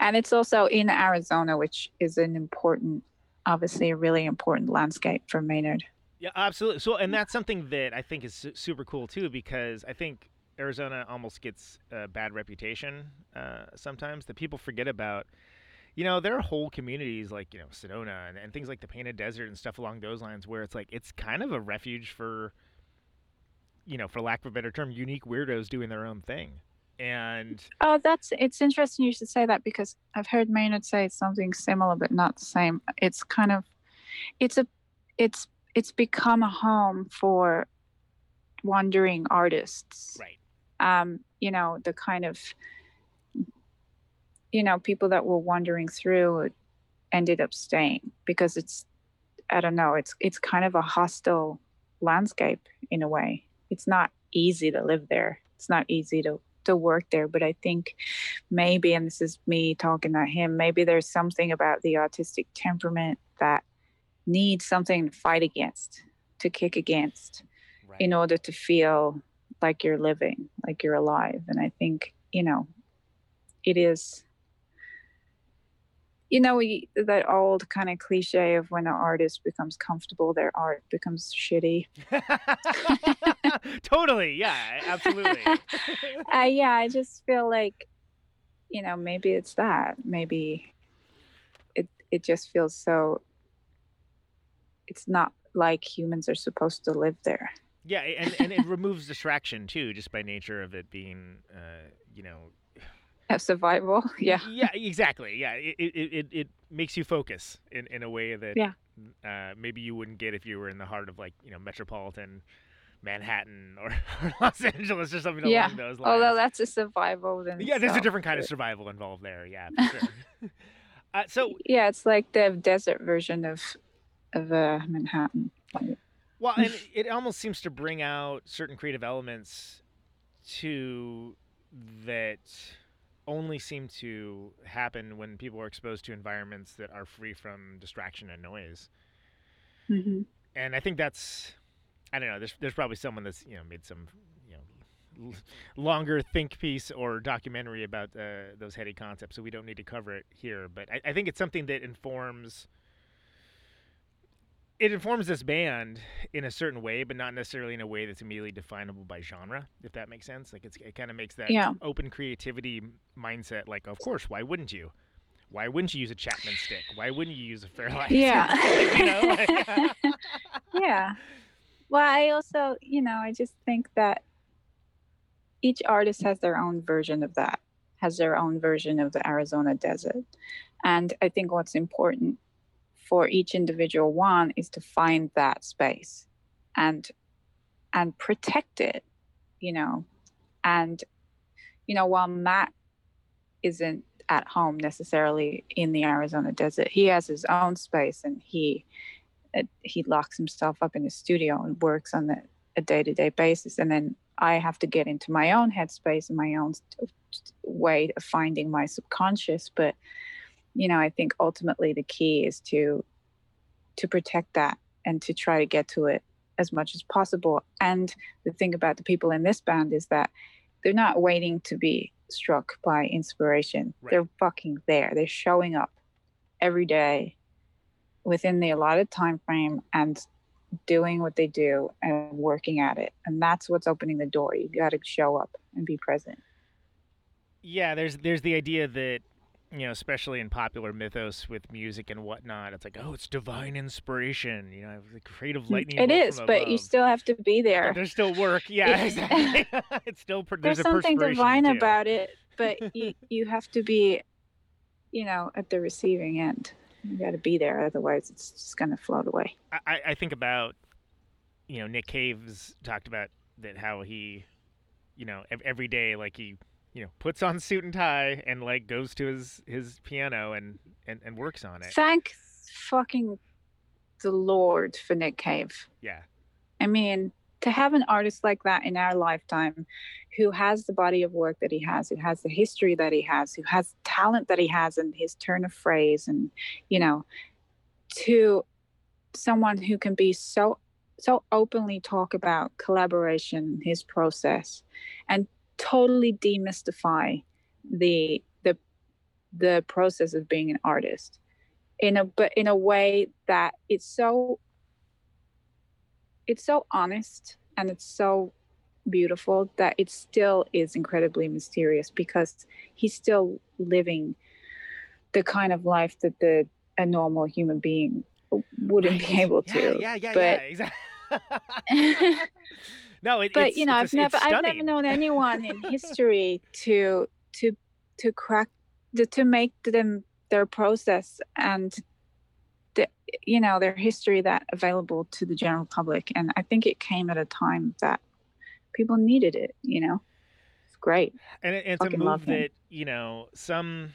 And it's also in Arizona, which is an important, obviously, a really important landscape for Maynard. Yeah, absolutely. So, and that's something that I think is super cool too, because I think Arizona almost gets a bad reputation uh, sometimes that people forget about. You know, there are whole communities like you know Sedona and, and things like the Painted Desert and stuff along those lines, where it's like it's kind of a refuge for, you know, for lack of a better term, unique weirdos doing their own thing and oh that's it's interesting you should say that because i've heard maynard say something similar but not the same. It's kind of it's a it's it's become a home for wandering artists. Right. Um you know the kind of you know people that were wandering through ended up staying because it's i don't know it's it's kind of a hostile landscape in a way. It's not easy to live there. It's not easy to to work there but i think maybe and this is me talking at him maybe there's something about the autistic temperament that needs something to fight against, to kick against, Right. in order to feel like you're living, like you're alive. And I think, you know, it is, you know, we, that old kind of cliche of when an artist becomes comfortable, their art becomes shitty. totally. Yeah. Absolutely. uh, yeah, I just feel like, you know, maybe it's that. Maybe it it just feels so. It's not like humans are supposed to live there. Yeah, and and it removes distraction too, just by nature of it being, uh, you know. Have survival, yeah. Yeah, exactly. Yeah, it it, it, it makes you focus in, in a way that Yeah. uh, maybe you wouldn't get if you were in the heart of like you know metropolitan Manhattan or, or Los Angeles or something Yeah, along those lines. Although that's a survival. Then yeah, there's a different kind of survival involved there. Yeah, for sure. uh, so Yeah, it's like the desert version of of uh, Manhattan. Well, and it almost seems to bring out certain creative elements to that only seem to happen when people are exposed to environments that are free from distraction and noise. hmm And I think that's I don't know, there's there's probably someone that's, you know, made some, you know, l- longer think piece or documentary about uh, those heady concepts, so we don't need to cover it here. But I, I think it's something that informs it informs this band in a certain way, but not necessarily in a way that's immediately definable by genre, if that makes sense. Like it's, it kind of makes that Yeah. open creativity mindset. Like, of course, why wouldn't you? Why wouldn't you use a Chapman stick? Why wouldn't you use a Fairlight? Yeah. you know, like- yeah. Well, I also, you know, I just think that each artist has their own version of that, has their own version of the Arizona desert. And I think what's important for each individual one is to find that space and and protect it, you know. And you know, while Matt isn't at home necessarily in the Arizona desert, he has his own space and he uh, he locks himself up in his studio and works on the, a day-to-day basis and then i have to get into my own headspace and my own way of finding my subconscious but you know i think ultimately the key is to to protect that and to try to get to it as much as possible. And the thing about the people in this band is that they're not waiting to be struck by inspiration. Right. they're fucking there. They're showing up every day within the allotted time frame and doing what they do and working at it. And that's what's opening the door. You got to show up and be present. Yeah, there's there's the idea that you know, especially in popular mythos with music and whatnot, it's like, oh, it's divine inspiration. You know, the creative lightning. Mm, it bolt is but you still have to be there There's still work. Yeah, It- exactly. it's still there's, there's, something divine too. about it but you you have to be you know at the receiving end you got to be there otherwise it's just going to float away I, I think about, you know, Nick Cave's talked about that how he, you know, every day like he, you know, puts on suit and tie and like goes to his his piano and and, and works on it. thank fucking the lord for nick cave Yeah. I mean, to have an artist like that in our lifetime who has the body of work that he has, who has the history that he has, who has talent that he has and his turn of phrase and you know, to someone who can be so so openly talk about collaboration, his process, and totally demystify the the the process of being an artist in a but in a way that it's so it's so honest and it's so beautiful that it still is incredibly mysterious because he's still living the kind of life that the a normal human being wouldn't be able yeah, to. Yeah, yeah, but- yeah, exactly. no, it, but you know, I've never I've never known anyone in history to to to crack to, to make them their process and the you know their history that available to the general public. And i think it came at a time that people needed it you know? It's great. And it, it's a fucking love move that you know some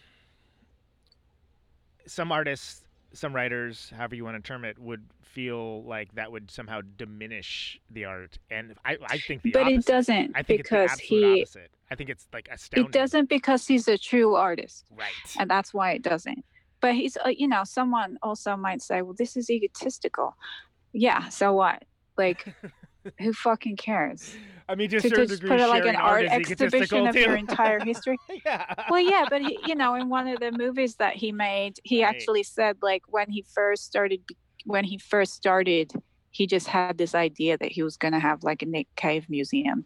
some artists some writers however you want to term it would feel like that would somehow diminish the art and i, I think the but it doesn't i think because it's the he opposite. I think it's like astounding. it doesn't because he's a true artist. Right. And that's why it doesn't. But he's uh, you know someone also might say well this is egotistical. Yeah so what? Like who fucking cares I mean, just to, certain just degree, put it like an art exhibition of your entire history. Yeah. well yeah but he, you know in one of the movies that he made he Right. actually said like when he first started when he first started he just had this idea that he was going to have like a nick cave museum.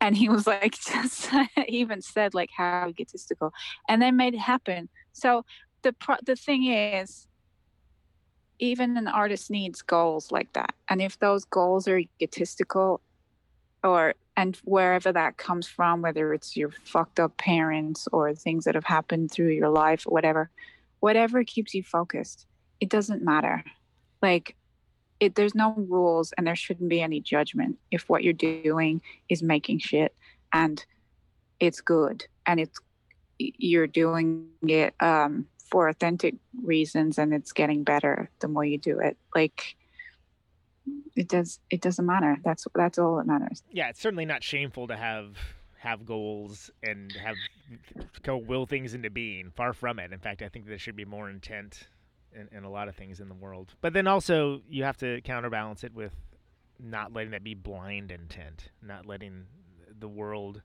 And he was like just he even said like how egotistical. And they made it happen. So the pro- the thing is even an artist needs goals like that. And if those goals are egotistical or and wherever that comes from whether it's your fucked up parents or things that have happened through your life or whatever whatever keeps you focused it doesn't matter. Like it there's no rules and there shouldn't be any judgment if what you're doing is making shit and it's good and it's you're doing it um for authentic reasons and it's getting better the more you do it. Like it does it doesn't matter that's that's all that matters yeah, it's certainly not shameful to have have goals and have go will things into being. Far from it. In fact, I think there should be more intent in, in a lot of things in the world. But then also you have to counterbalance it with not letting it be blind intent, not letting the world.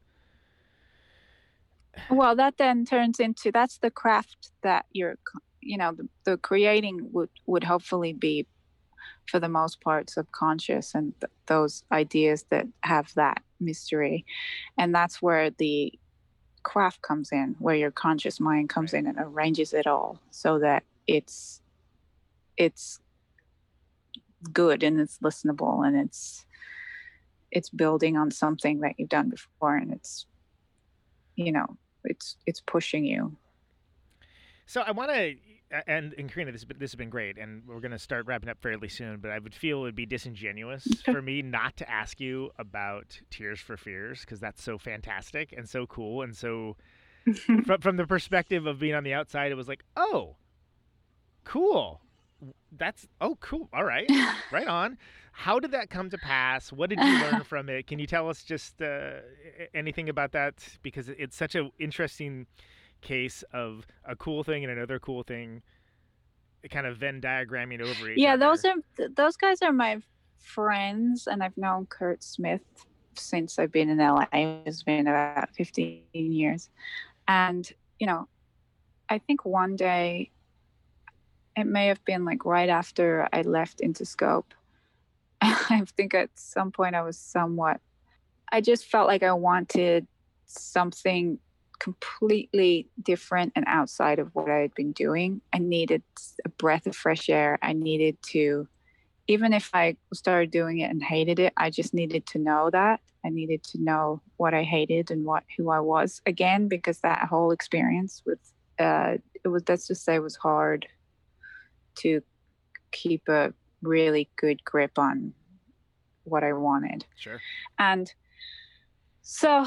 well that then turns into that's the craft that you're you know the, the creating would would hopefully be for the most part subconscious and th- those ideas that have that mystery. And that's where the craft comes in where your conscious mind comes in and arranges it all so that it's it's good and it's listenable and it's it's building on something that you've done before and it's you know it's it's pushing you. So I want to, and and Carina, this has been, this has been great, and we're going to start wrapping up fairly soon. But I would feel it would be disingenuous for me not to ask you about Tears for Fears because that's so fantastic and so cool and so. from from the perspective of being on the outside, it was like, oh, cool. That's oh cool. All right, right on. How did that come to pass? What did you learn from it? Can you tell us just uh, anything about that? Because it's such an interesting case of a cool thing and another cool thing, kind of Venn diagramming over each yeah other. those are those guys are my friends and i've known curt smith since i've been in la it's been about 15 years. And you know i think one day it may have been like right after i left interscope. I think at some point i was somewhat i just felt like i wanted something completely different and outside of what I had been doing. I needed a breath of fresh air. I needed to, even if I started doing it and hated it, I just needed to know that. I needed to know what I hated and what who I was again because that whole experience with uh, it was let's just say it was hard to keep a really good grip on what I wanted. Sure. And so,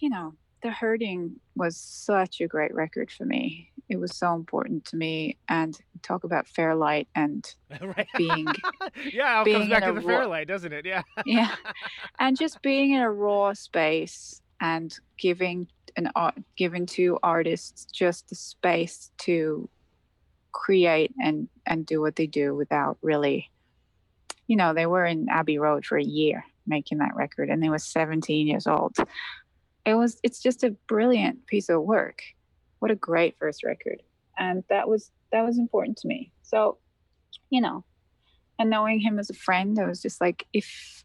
you know, The Hurting was such a great record for me. It was so important to me. And talk about Fairlight and right. being, yeah, it being comes back to the ro- Fairlight, doesn't it? Yeah. yeah, and just being in a raw space and giving an art, giving to artists just the space to create and and do what they do without really, you know, they were in Abbey Road for a year making that record, and they were 17 years old. It was it's just a brilliant piece of work. What a great first record, and that was that was important to me. So, you know, and knowing him as a friend, I was just like, if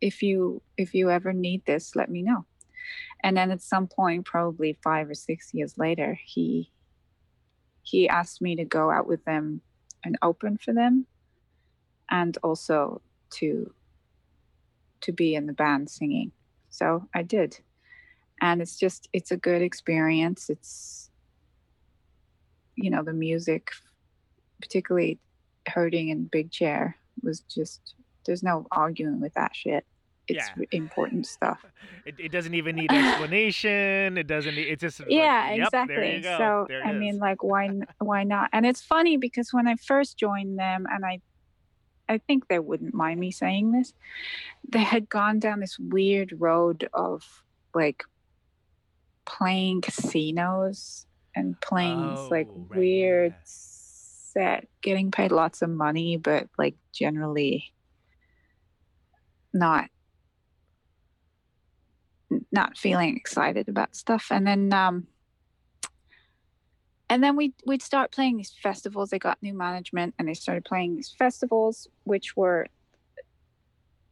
if you if you ever need this, let me know. And then at some point, probably five or six years later, he he asked me to go out with them and open for them, and also to to be in the band singing. So I did, and it's just it's a good experience. It's you know the music, particularly hurting in big chair was just there's no arguing with that shit it's Yeah. important stuff It, it doesn't even need explanation. It doesn't. Need, it's just. like, yeah yep, exactly There you go. so i is. mean like why why not and it's funny because when i first joined them and i i think they wouldn't mind me saying this they had gone down this weird road of like playing casinos and playing this like Oh, right, weird yeah. set, getting paid lots of money, but like generally not not feeling excited about stuff. And then um and then we we'd start playing these festivals. They got new management and they started playing these festivals which were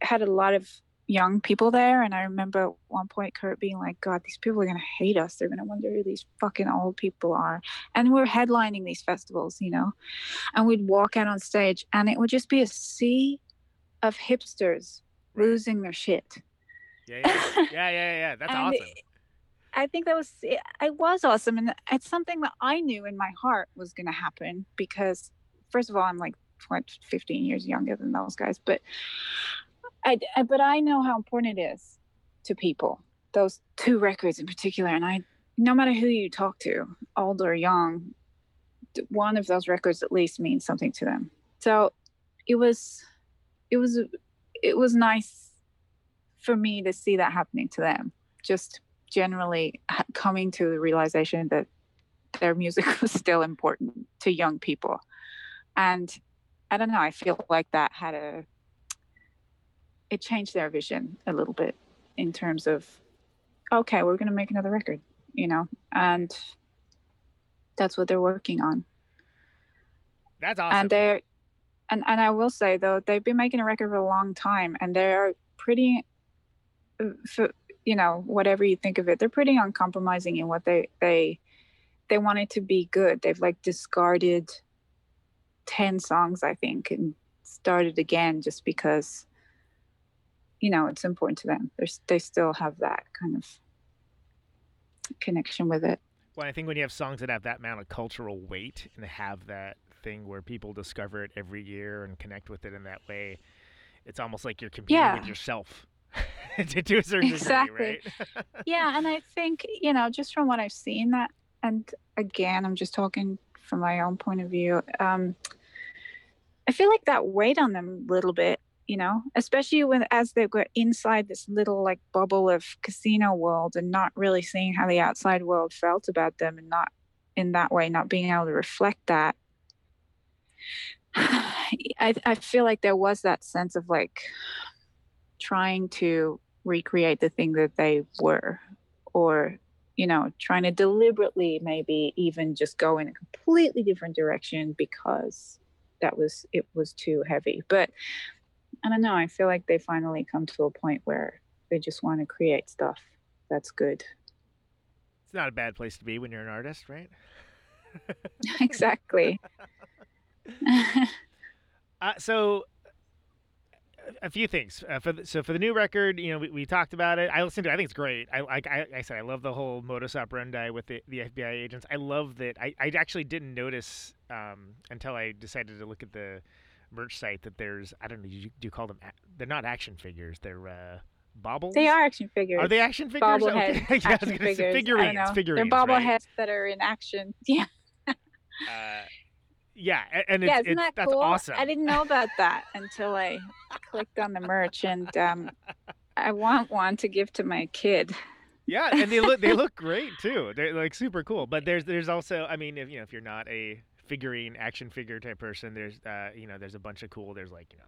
had a lot of young people there and I remember at one point Curt being like, God, these people are gonna hate us. They're gonna wonder who these fucking old people are. And we're headlining these festivals, you know. And we'd walk out on stage and it would just be a sea of hipsters losing their shit. Yeah, yeah, yeah, yeah, yeah, yeah. That's awesome. it- I think that was eh, it it was awesome, and it's something that I knew in my heart was going to happen because, first of all, I'm like 20, 15 years younger than those guys, but I, I but I know how important it is to people. Those two records in particular, and I, no matter who you talk to, old or young, one of those records at least means something to them. So it was, it was, it was nice for me to see that happening to them. Just generally coming to the realization that their music was still important to young people. And I don't know, I feel like that had a, it changed their vision a little bit in terms of, okay, we're going to make another record, you know, and that's what they're working on. That's awesome. And they're, and, and I will say though, they've been making a record for a long time and they're pretty, uh, for, you know, whatever you think of it, they're pretty uncompromising in what they, they, they want it to be good. They've like discarded 10 songs, I think, and started again just because, you know, it's important to them. There's, they still have that kind of connection with it. Well, I think when you have songs that have that amount of cultural weight and have that thing where people discover it every year and connect with it in that way, it's almost like you're competing Yeah. with yourself to, to a certain Exactly. degree, right? yeah and i think you know just from what i've seen that and again i'm just talking from my own point of view um i feel like that weighed on them a little bit you know especially when as they were inside this little like bubble of casino world and not really seeing how the outside world felt about them and not in that way not being able to reflect that I, I feel like there was that sense of like trying to recreate the thing that they were or you know trying to deliberately maybe even just go in a completely different direction because that was it was too heavy. But i don't know i feel like they finally come to a point where they just want to create stuff that's good. It's not a bad place to be when you're an artist, right? exactly. Uh, so, a- few things. Uh, for the, so for the new record, you know, we, we talked about it. I listened to. it. I think it's great. I like. I, I said I love the whole modus operandi with the, the FBI agents. I love that. I, I actually didn't notice um, until I decided to look at the merch site that there's. I don't know. Do you, do you call them? They're not action figures. They're uh, bobbles. they are action figures Are they action figures? bobblehead Okay. yeah, I was action figures. Figurines. Figurines. They're right? bobbleheads that are in action. Yeah. Uh, yeah, and it's, yeah, isn't it's that that's awesome. I didn't know about that until I clicked on the merch, and um, I want one to give to my kid. Yeah, and they look they look great too. They're like super cool. But there's there's also I mean if you know if you're not a figurine action figure type person, there's uh you know there's a bunch of cool. There's like you know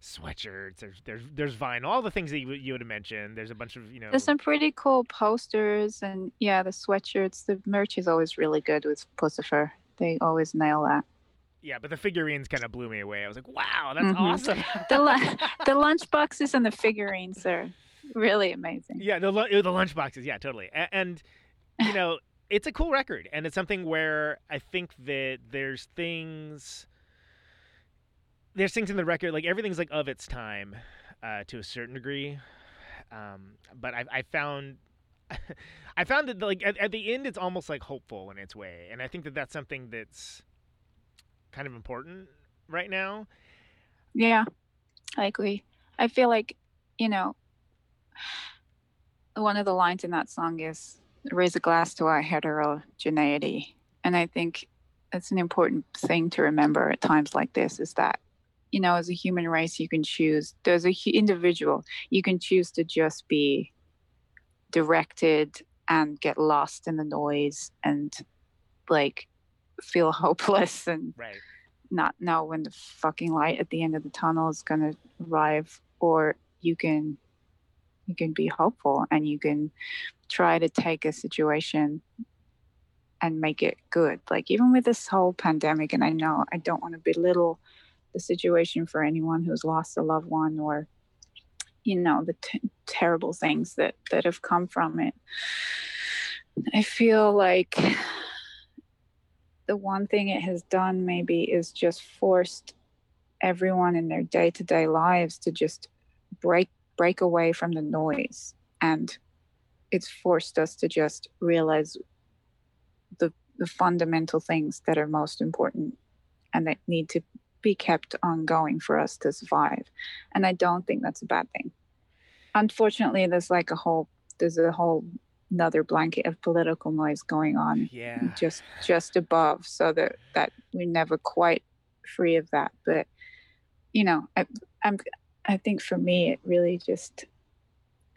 sweatshirts. There's there's there's vinyl. All the things that you, you would have mentioned. There's a bunch of you know. There's some pretty cool posters, and yeah, the sweatshirts. The merch is always really good with Puscifer. They always nail that. Yeah, but the figurines kind of blew me away. I was like, wow, that's Mhm. awesome. The lu- the lunch boxes and the figurines are really amazing. Yeah, the lu- the lunchboxes. Yeah, totally. A- And you know, it's a cool record, and it's something where I think that there's things, there's things in the record like everything's like of its time, uh, to a certain degree. Um, but I, I found. I found that like at, at the end, it's almost like hopeful in its way, and I think that that's something that's kind of important right now. Yeah, I agree. I feel like, you know, one of the lines in that song is raise a glass to our heterogeneity. And I think that's an important thing to remember at times like this is that, you know, as a human race, you can choose, there's a individual, you can choose to just be directed and get lost in the noise and like feel hopeless and Right. not know when the fucking light at the end of the tunnel is going to arrive or you can you can be hopeful and you can try to take a situation and make it good like even with this whole pandemic and i know i don't want to belittle the situation for anyone who's lost a loved one or you know the t- terrible things that that have come from it. I feel like the one thing it has done maybe is just forced everyone in their day-to-day lives to just break break away from the noise. And it's forced us to just realize the the fundamental things that are most important and that need to be kept on going for us to survive. And i don't think that's a bad thing. Unfortunately there's like a whole there's a whole another blanket of political noise going on Yeah. just just above so that that we're never quite free of that. But you know I, i'm i think for me it really just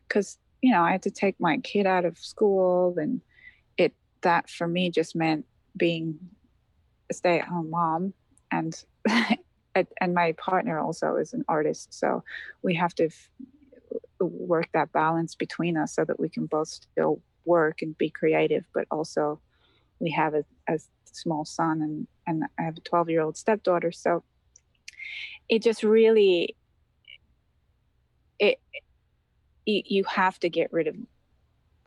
because you know i had to take my kid out of school and it that for me just meant being a stay-at-home mom. And and my partner also is an artist so we have to f- work that balance between us so that we can both still work and be creative but also we have a, a small son and and I have a 12 year old stepdaughter so it just really it you, you have to get rid of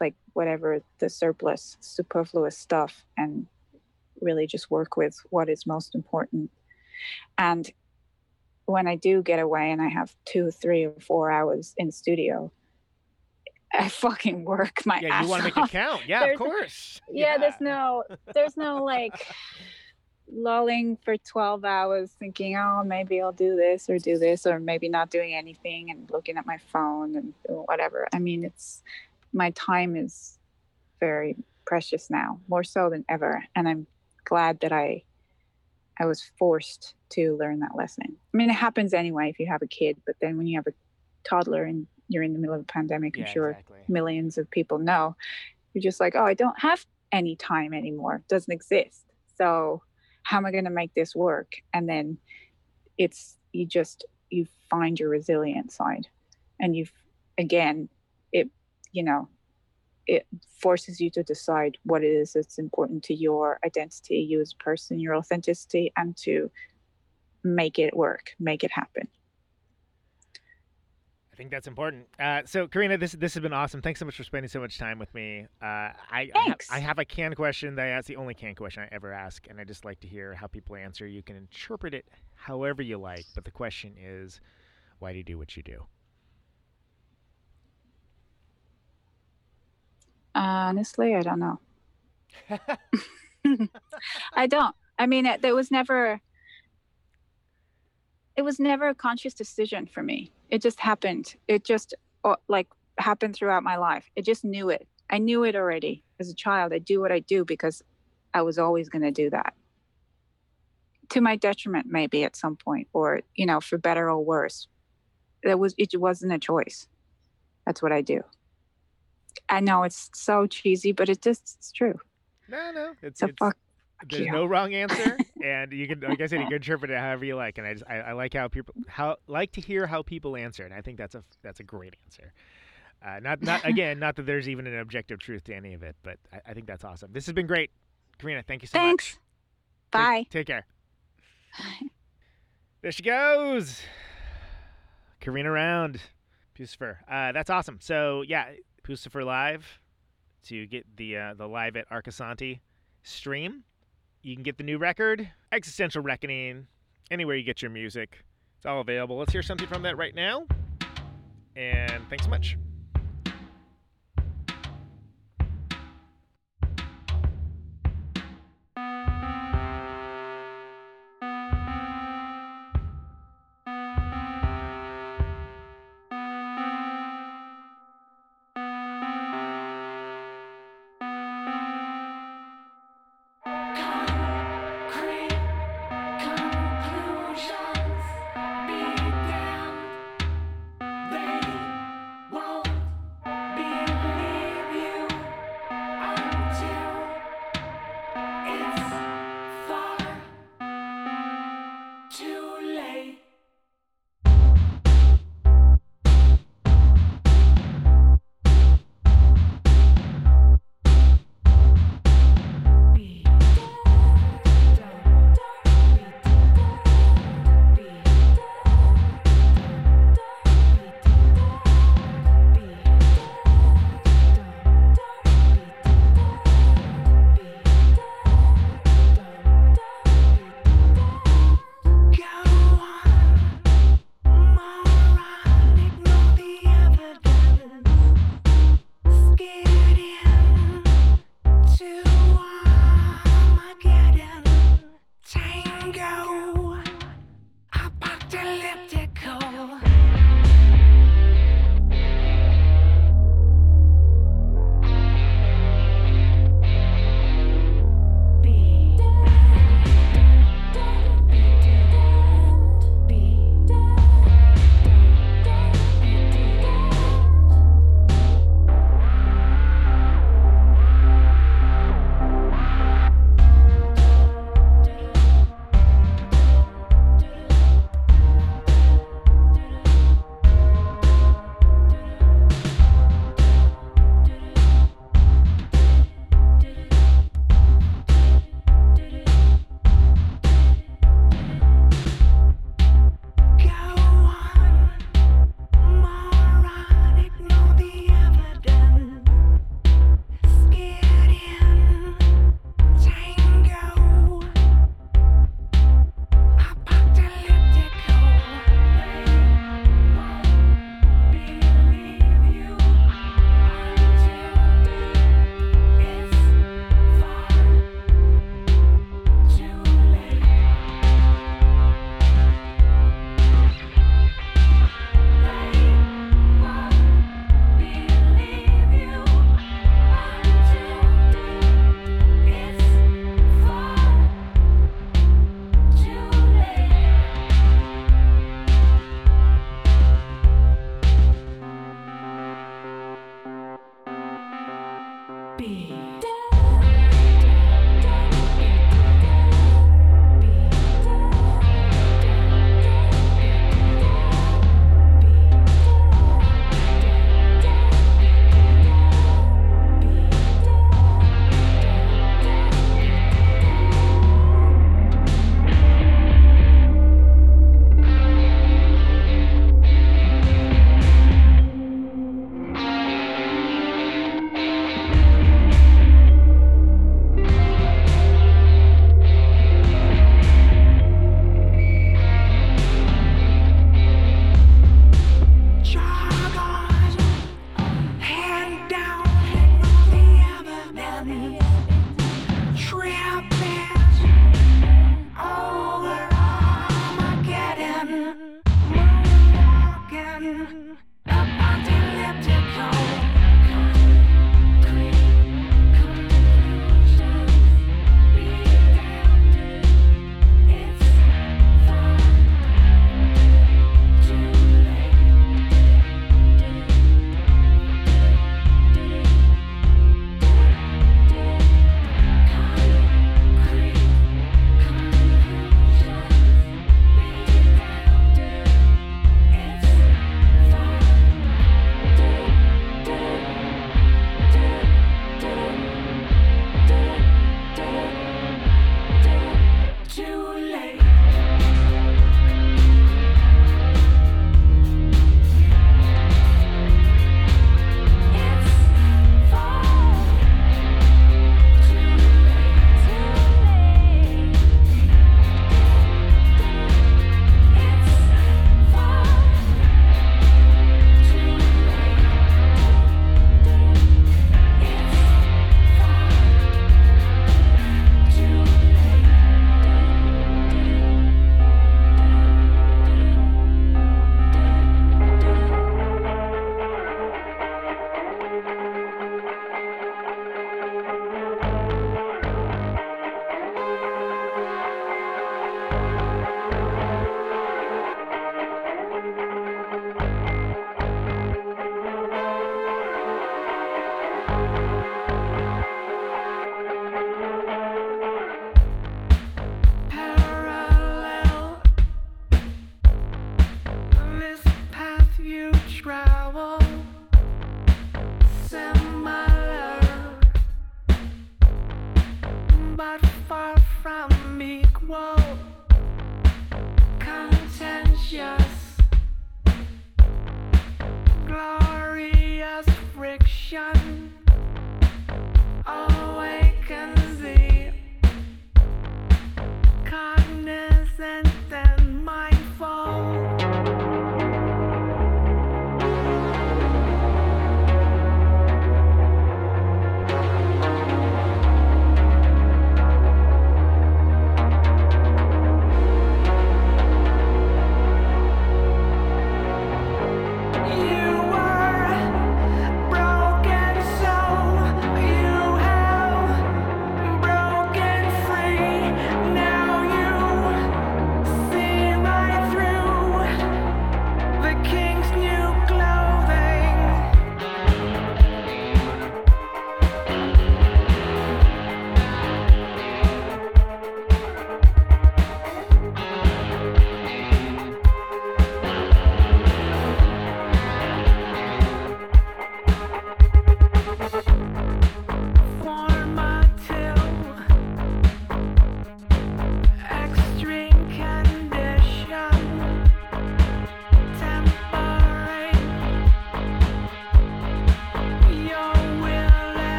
like whatever the surplus superfluous stuff and really just work with what is most important and when I do get away and I have two, three, or four hours in studio, I fucking work my ass. Yeah, you want to make it count. Yeah, There's- of course. yeah, there's no there's no like lulling for 12 hours thinking oh maybe i'll do this or do this or maybe not doing anything and looking at my phone and whatever i mean it's my time is very precious now more so than ever and i'm glad that i i was forced to learn that lesson. I mean it happens anyway if you have a kid but then when you have a toddler and you're in the middle of a pandemic Yeah, i'm sure exactly. millions of people know you're just like oh i don't have any time anymore. It doesn't exist. So how am i going to make this work? And then it's you just you find your resilient side. And you've again it you know it forces you to decide what it is that's important to your identity you as a person your authenticity and to make it work make it happen I think that's important. Uh, so, Carina, this this has been awesome. Thanks so much for spending so much time with me. Uh, I I, ha- Thanks. I have a can question that I ask the only can question I ever ask, and I just like to hear how people answer. You can interpret it however you like, but the question is, why do you do what you do? Honestly i don't know I don't. I mean, it, there was never. It was never a conscious decision for me. It just happened. It just uh, like happened throughout my life. It just knew it. I knew it already as a child. I do what I do because I was always going to do that. To my detriment, maybe at some point, or you know, for better or worse. That was it. Wasn't a choice. That's what I do. I know it's so cheesy, but it just it's true. No, no, it's, So it's fuck there's you. no wrong answer, and you can, like I said, you can interpret it however you like. And I just I, I like how people how like to hear how people answer, and I think that's a that's a great answer. Uh, not not again, not that there's even an objective truth to any of it, but I, I think that's awesome. This has been great, Carina. Thank you so Thanks. much. Take- Bye. Take, care. Bye. There she goes. Carina Round, Puscifer. Uh, that's awesome. So yeah, Puscifer Live to get the uh, the live at Arcosanti stream. You can get the new record, Existential Reckoning, anywhere you get your music. It's all available. Let's hear something from that right now. And thanks so much.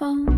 Phone.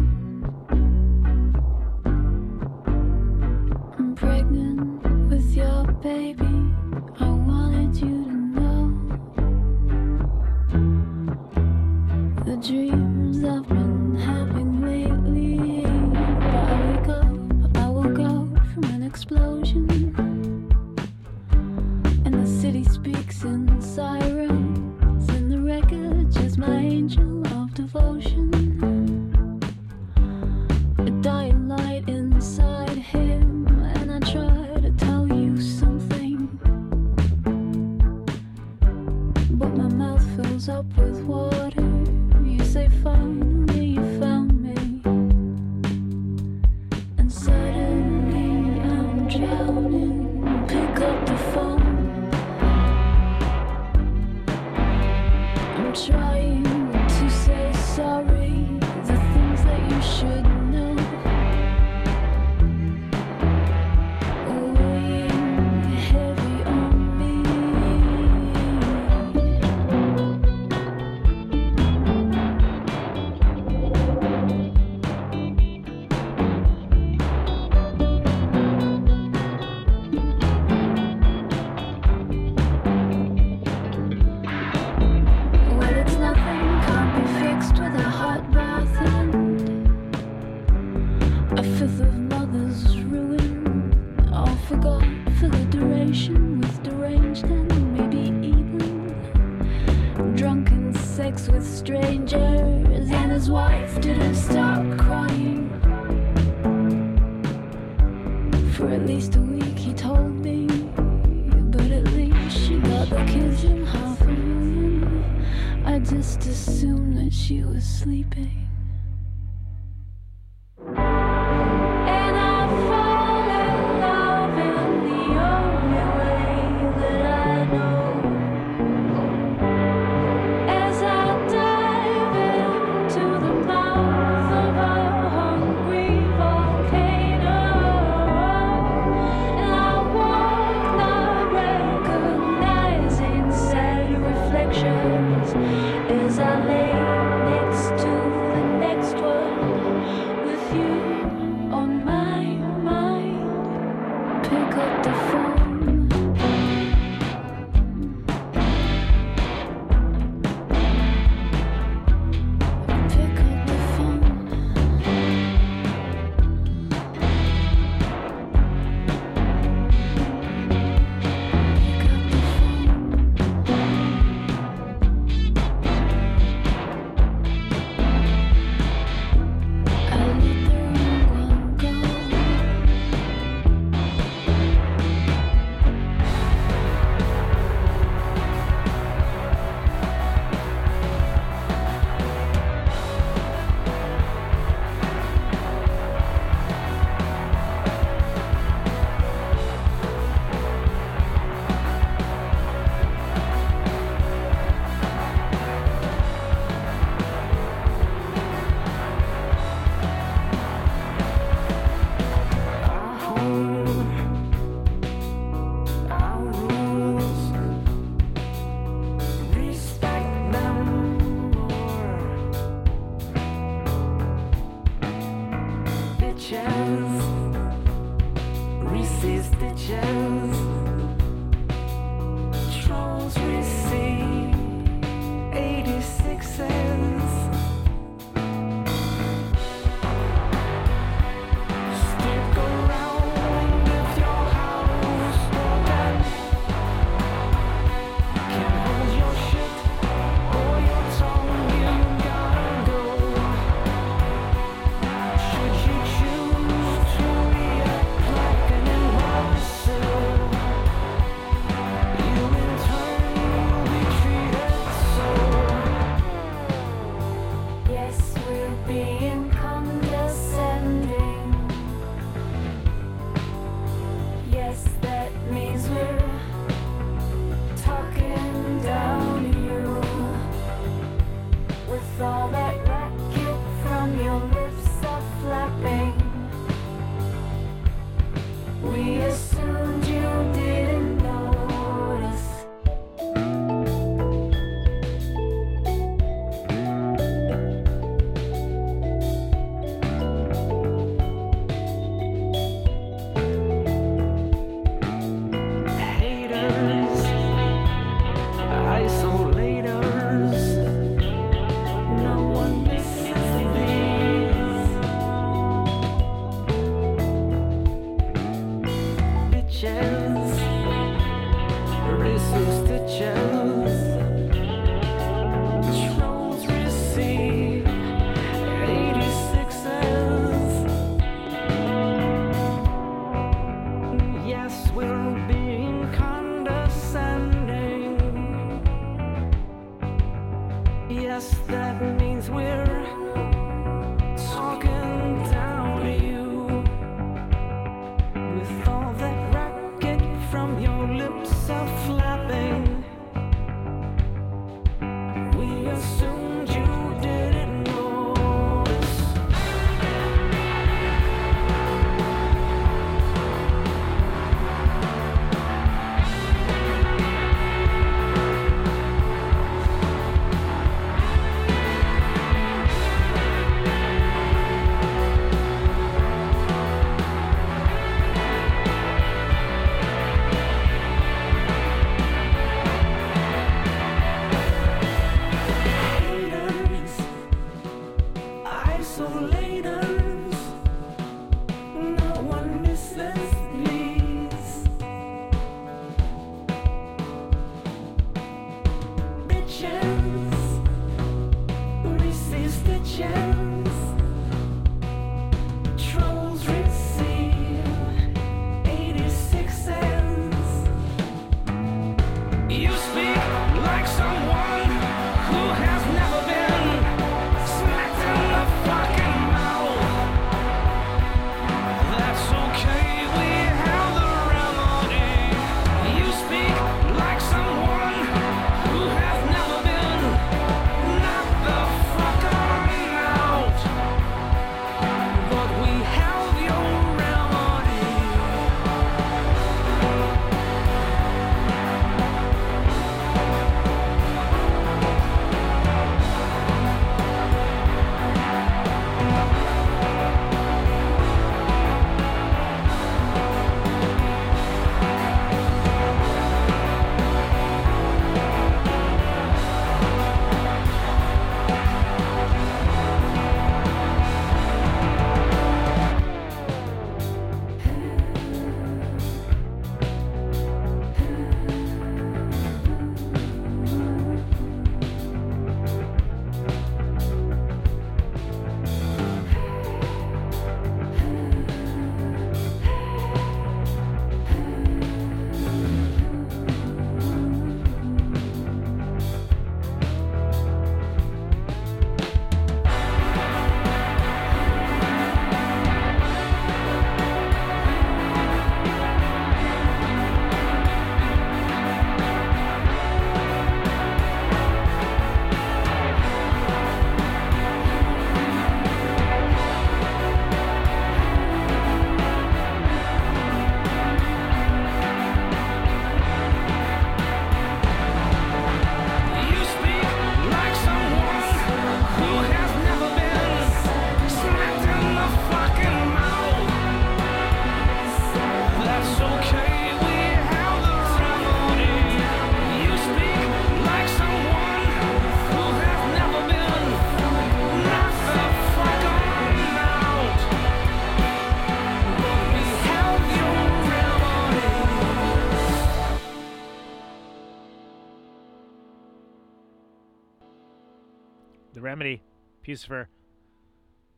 Puscifer.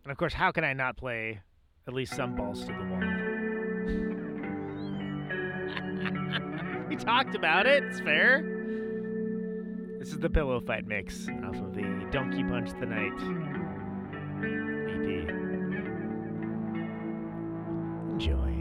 And of course, how can I not play at least some balls to the wall? we talked about it. It's fair. This is the Pillow Fight mix off of the Donkey Punch the Night EP. Enjoy.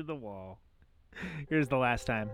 To the wall. Here's the last time.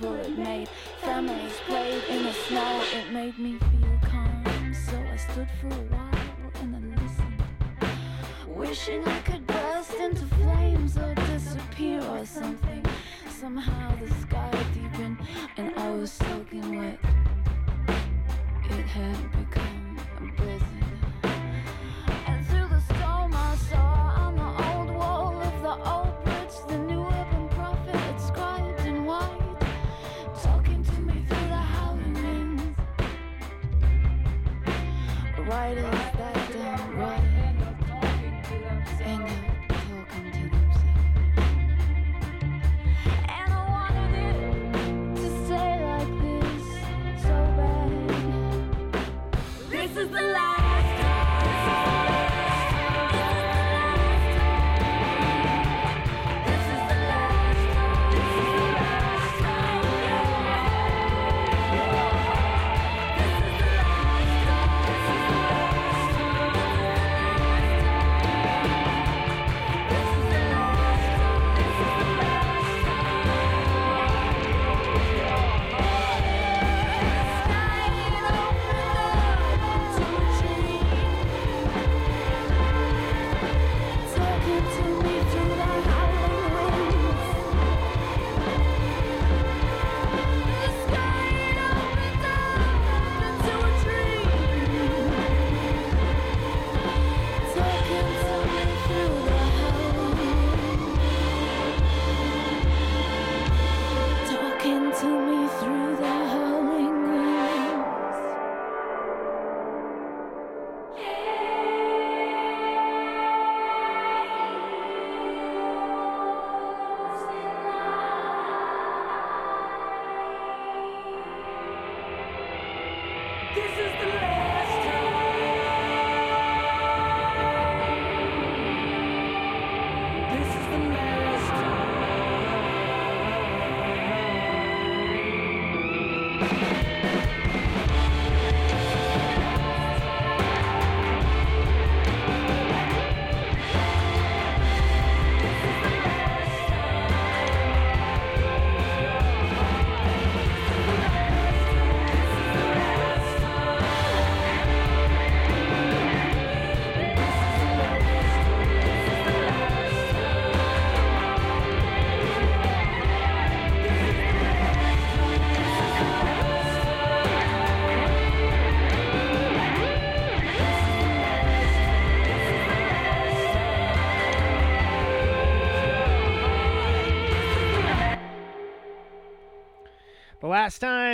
High. The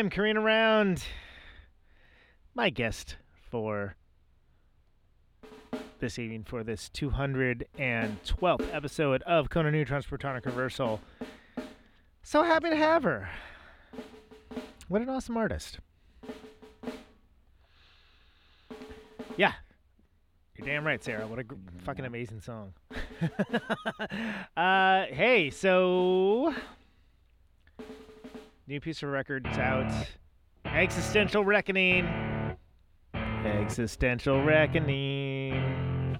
time, Carina Round, my guest for this evening for this 212th episode of Conan Neutron's Protonic Reversal. So happy to have her. What an awesome artist. Yeah. You're damn right, Sarah. What a gr- fucking amazing song. uh, hey, so. New Puscifer records out. Existential Reckoning. Existential Reckoning.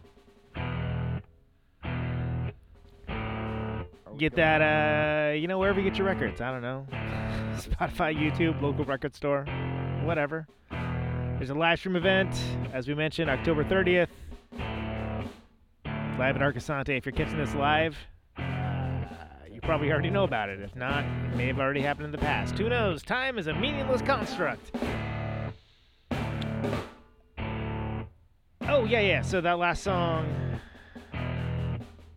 Get that, uh, you know, wherever you get your records. I don't know. Spotify, YouTube, local record store, whatever. There's a live stream event, as we mentioned, October 30th. Live at Arcosanti. If you're catching this live, probably already know about it. If not, it may have already happened in the past. Who knows? Time is a meaningless construct. Oh, yeah, yeah. So that last song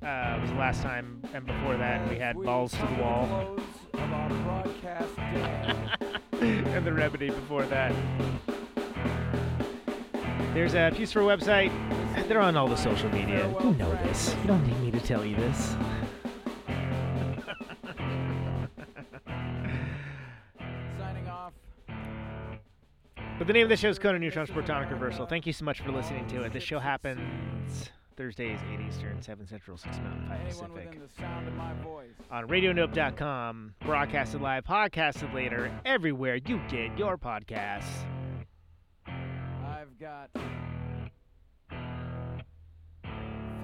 uh, was the last time, and before that, we had Balls to the Wall. and the remedy before that. There's a Puscifer a website. They're on all the social media. You know this. You don't need me to tell you this. But the name of the show is Conan Neutron Protonic Reversal. Thank you so much for listening to it. This show happens Thursdays, 8 Eastern, 7 Central, 6 Mountain, 5 Pacific. within the sound of my voice. On RadioNope.com, broadcasted live, podcasted later, everywhere you get your podcasts. I've got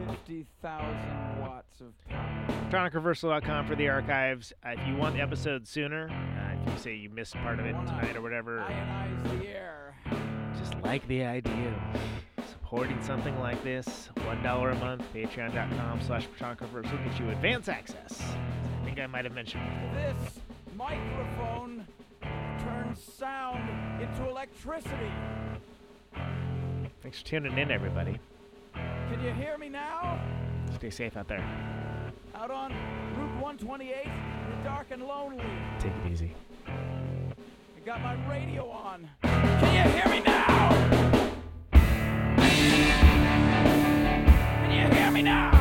50,000 watts of power. TronicReversal.com for the archives. Uh, if you want the episode sooner, uh, if you say you missed part of it tonight or whatever, Ionize the air. just like the idea of supporting something like this, $1 a month, patreon.com slash will get you advance access. I think I might have mentioned before. This microphone turns sound into electricity. Thanks for tuning in, everybody. Can you hear me now? Stay safe out there. Out on Route 128, you're dark and lonely. Take it easy. I got my radio on. Can you hear me now? Can you hear me now?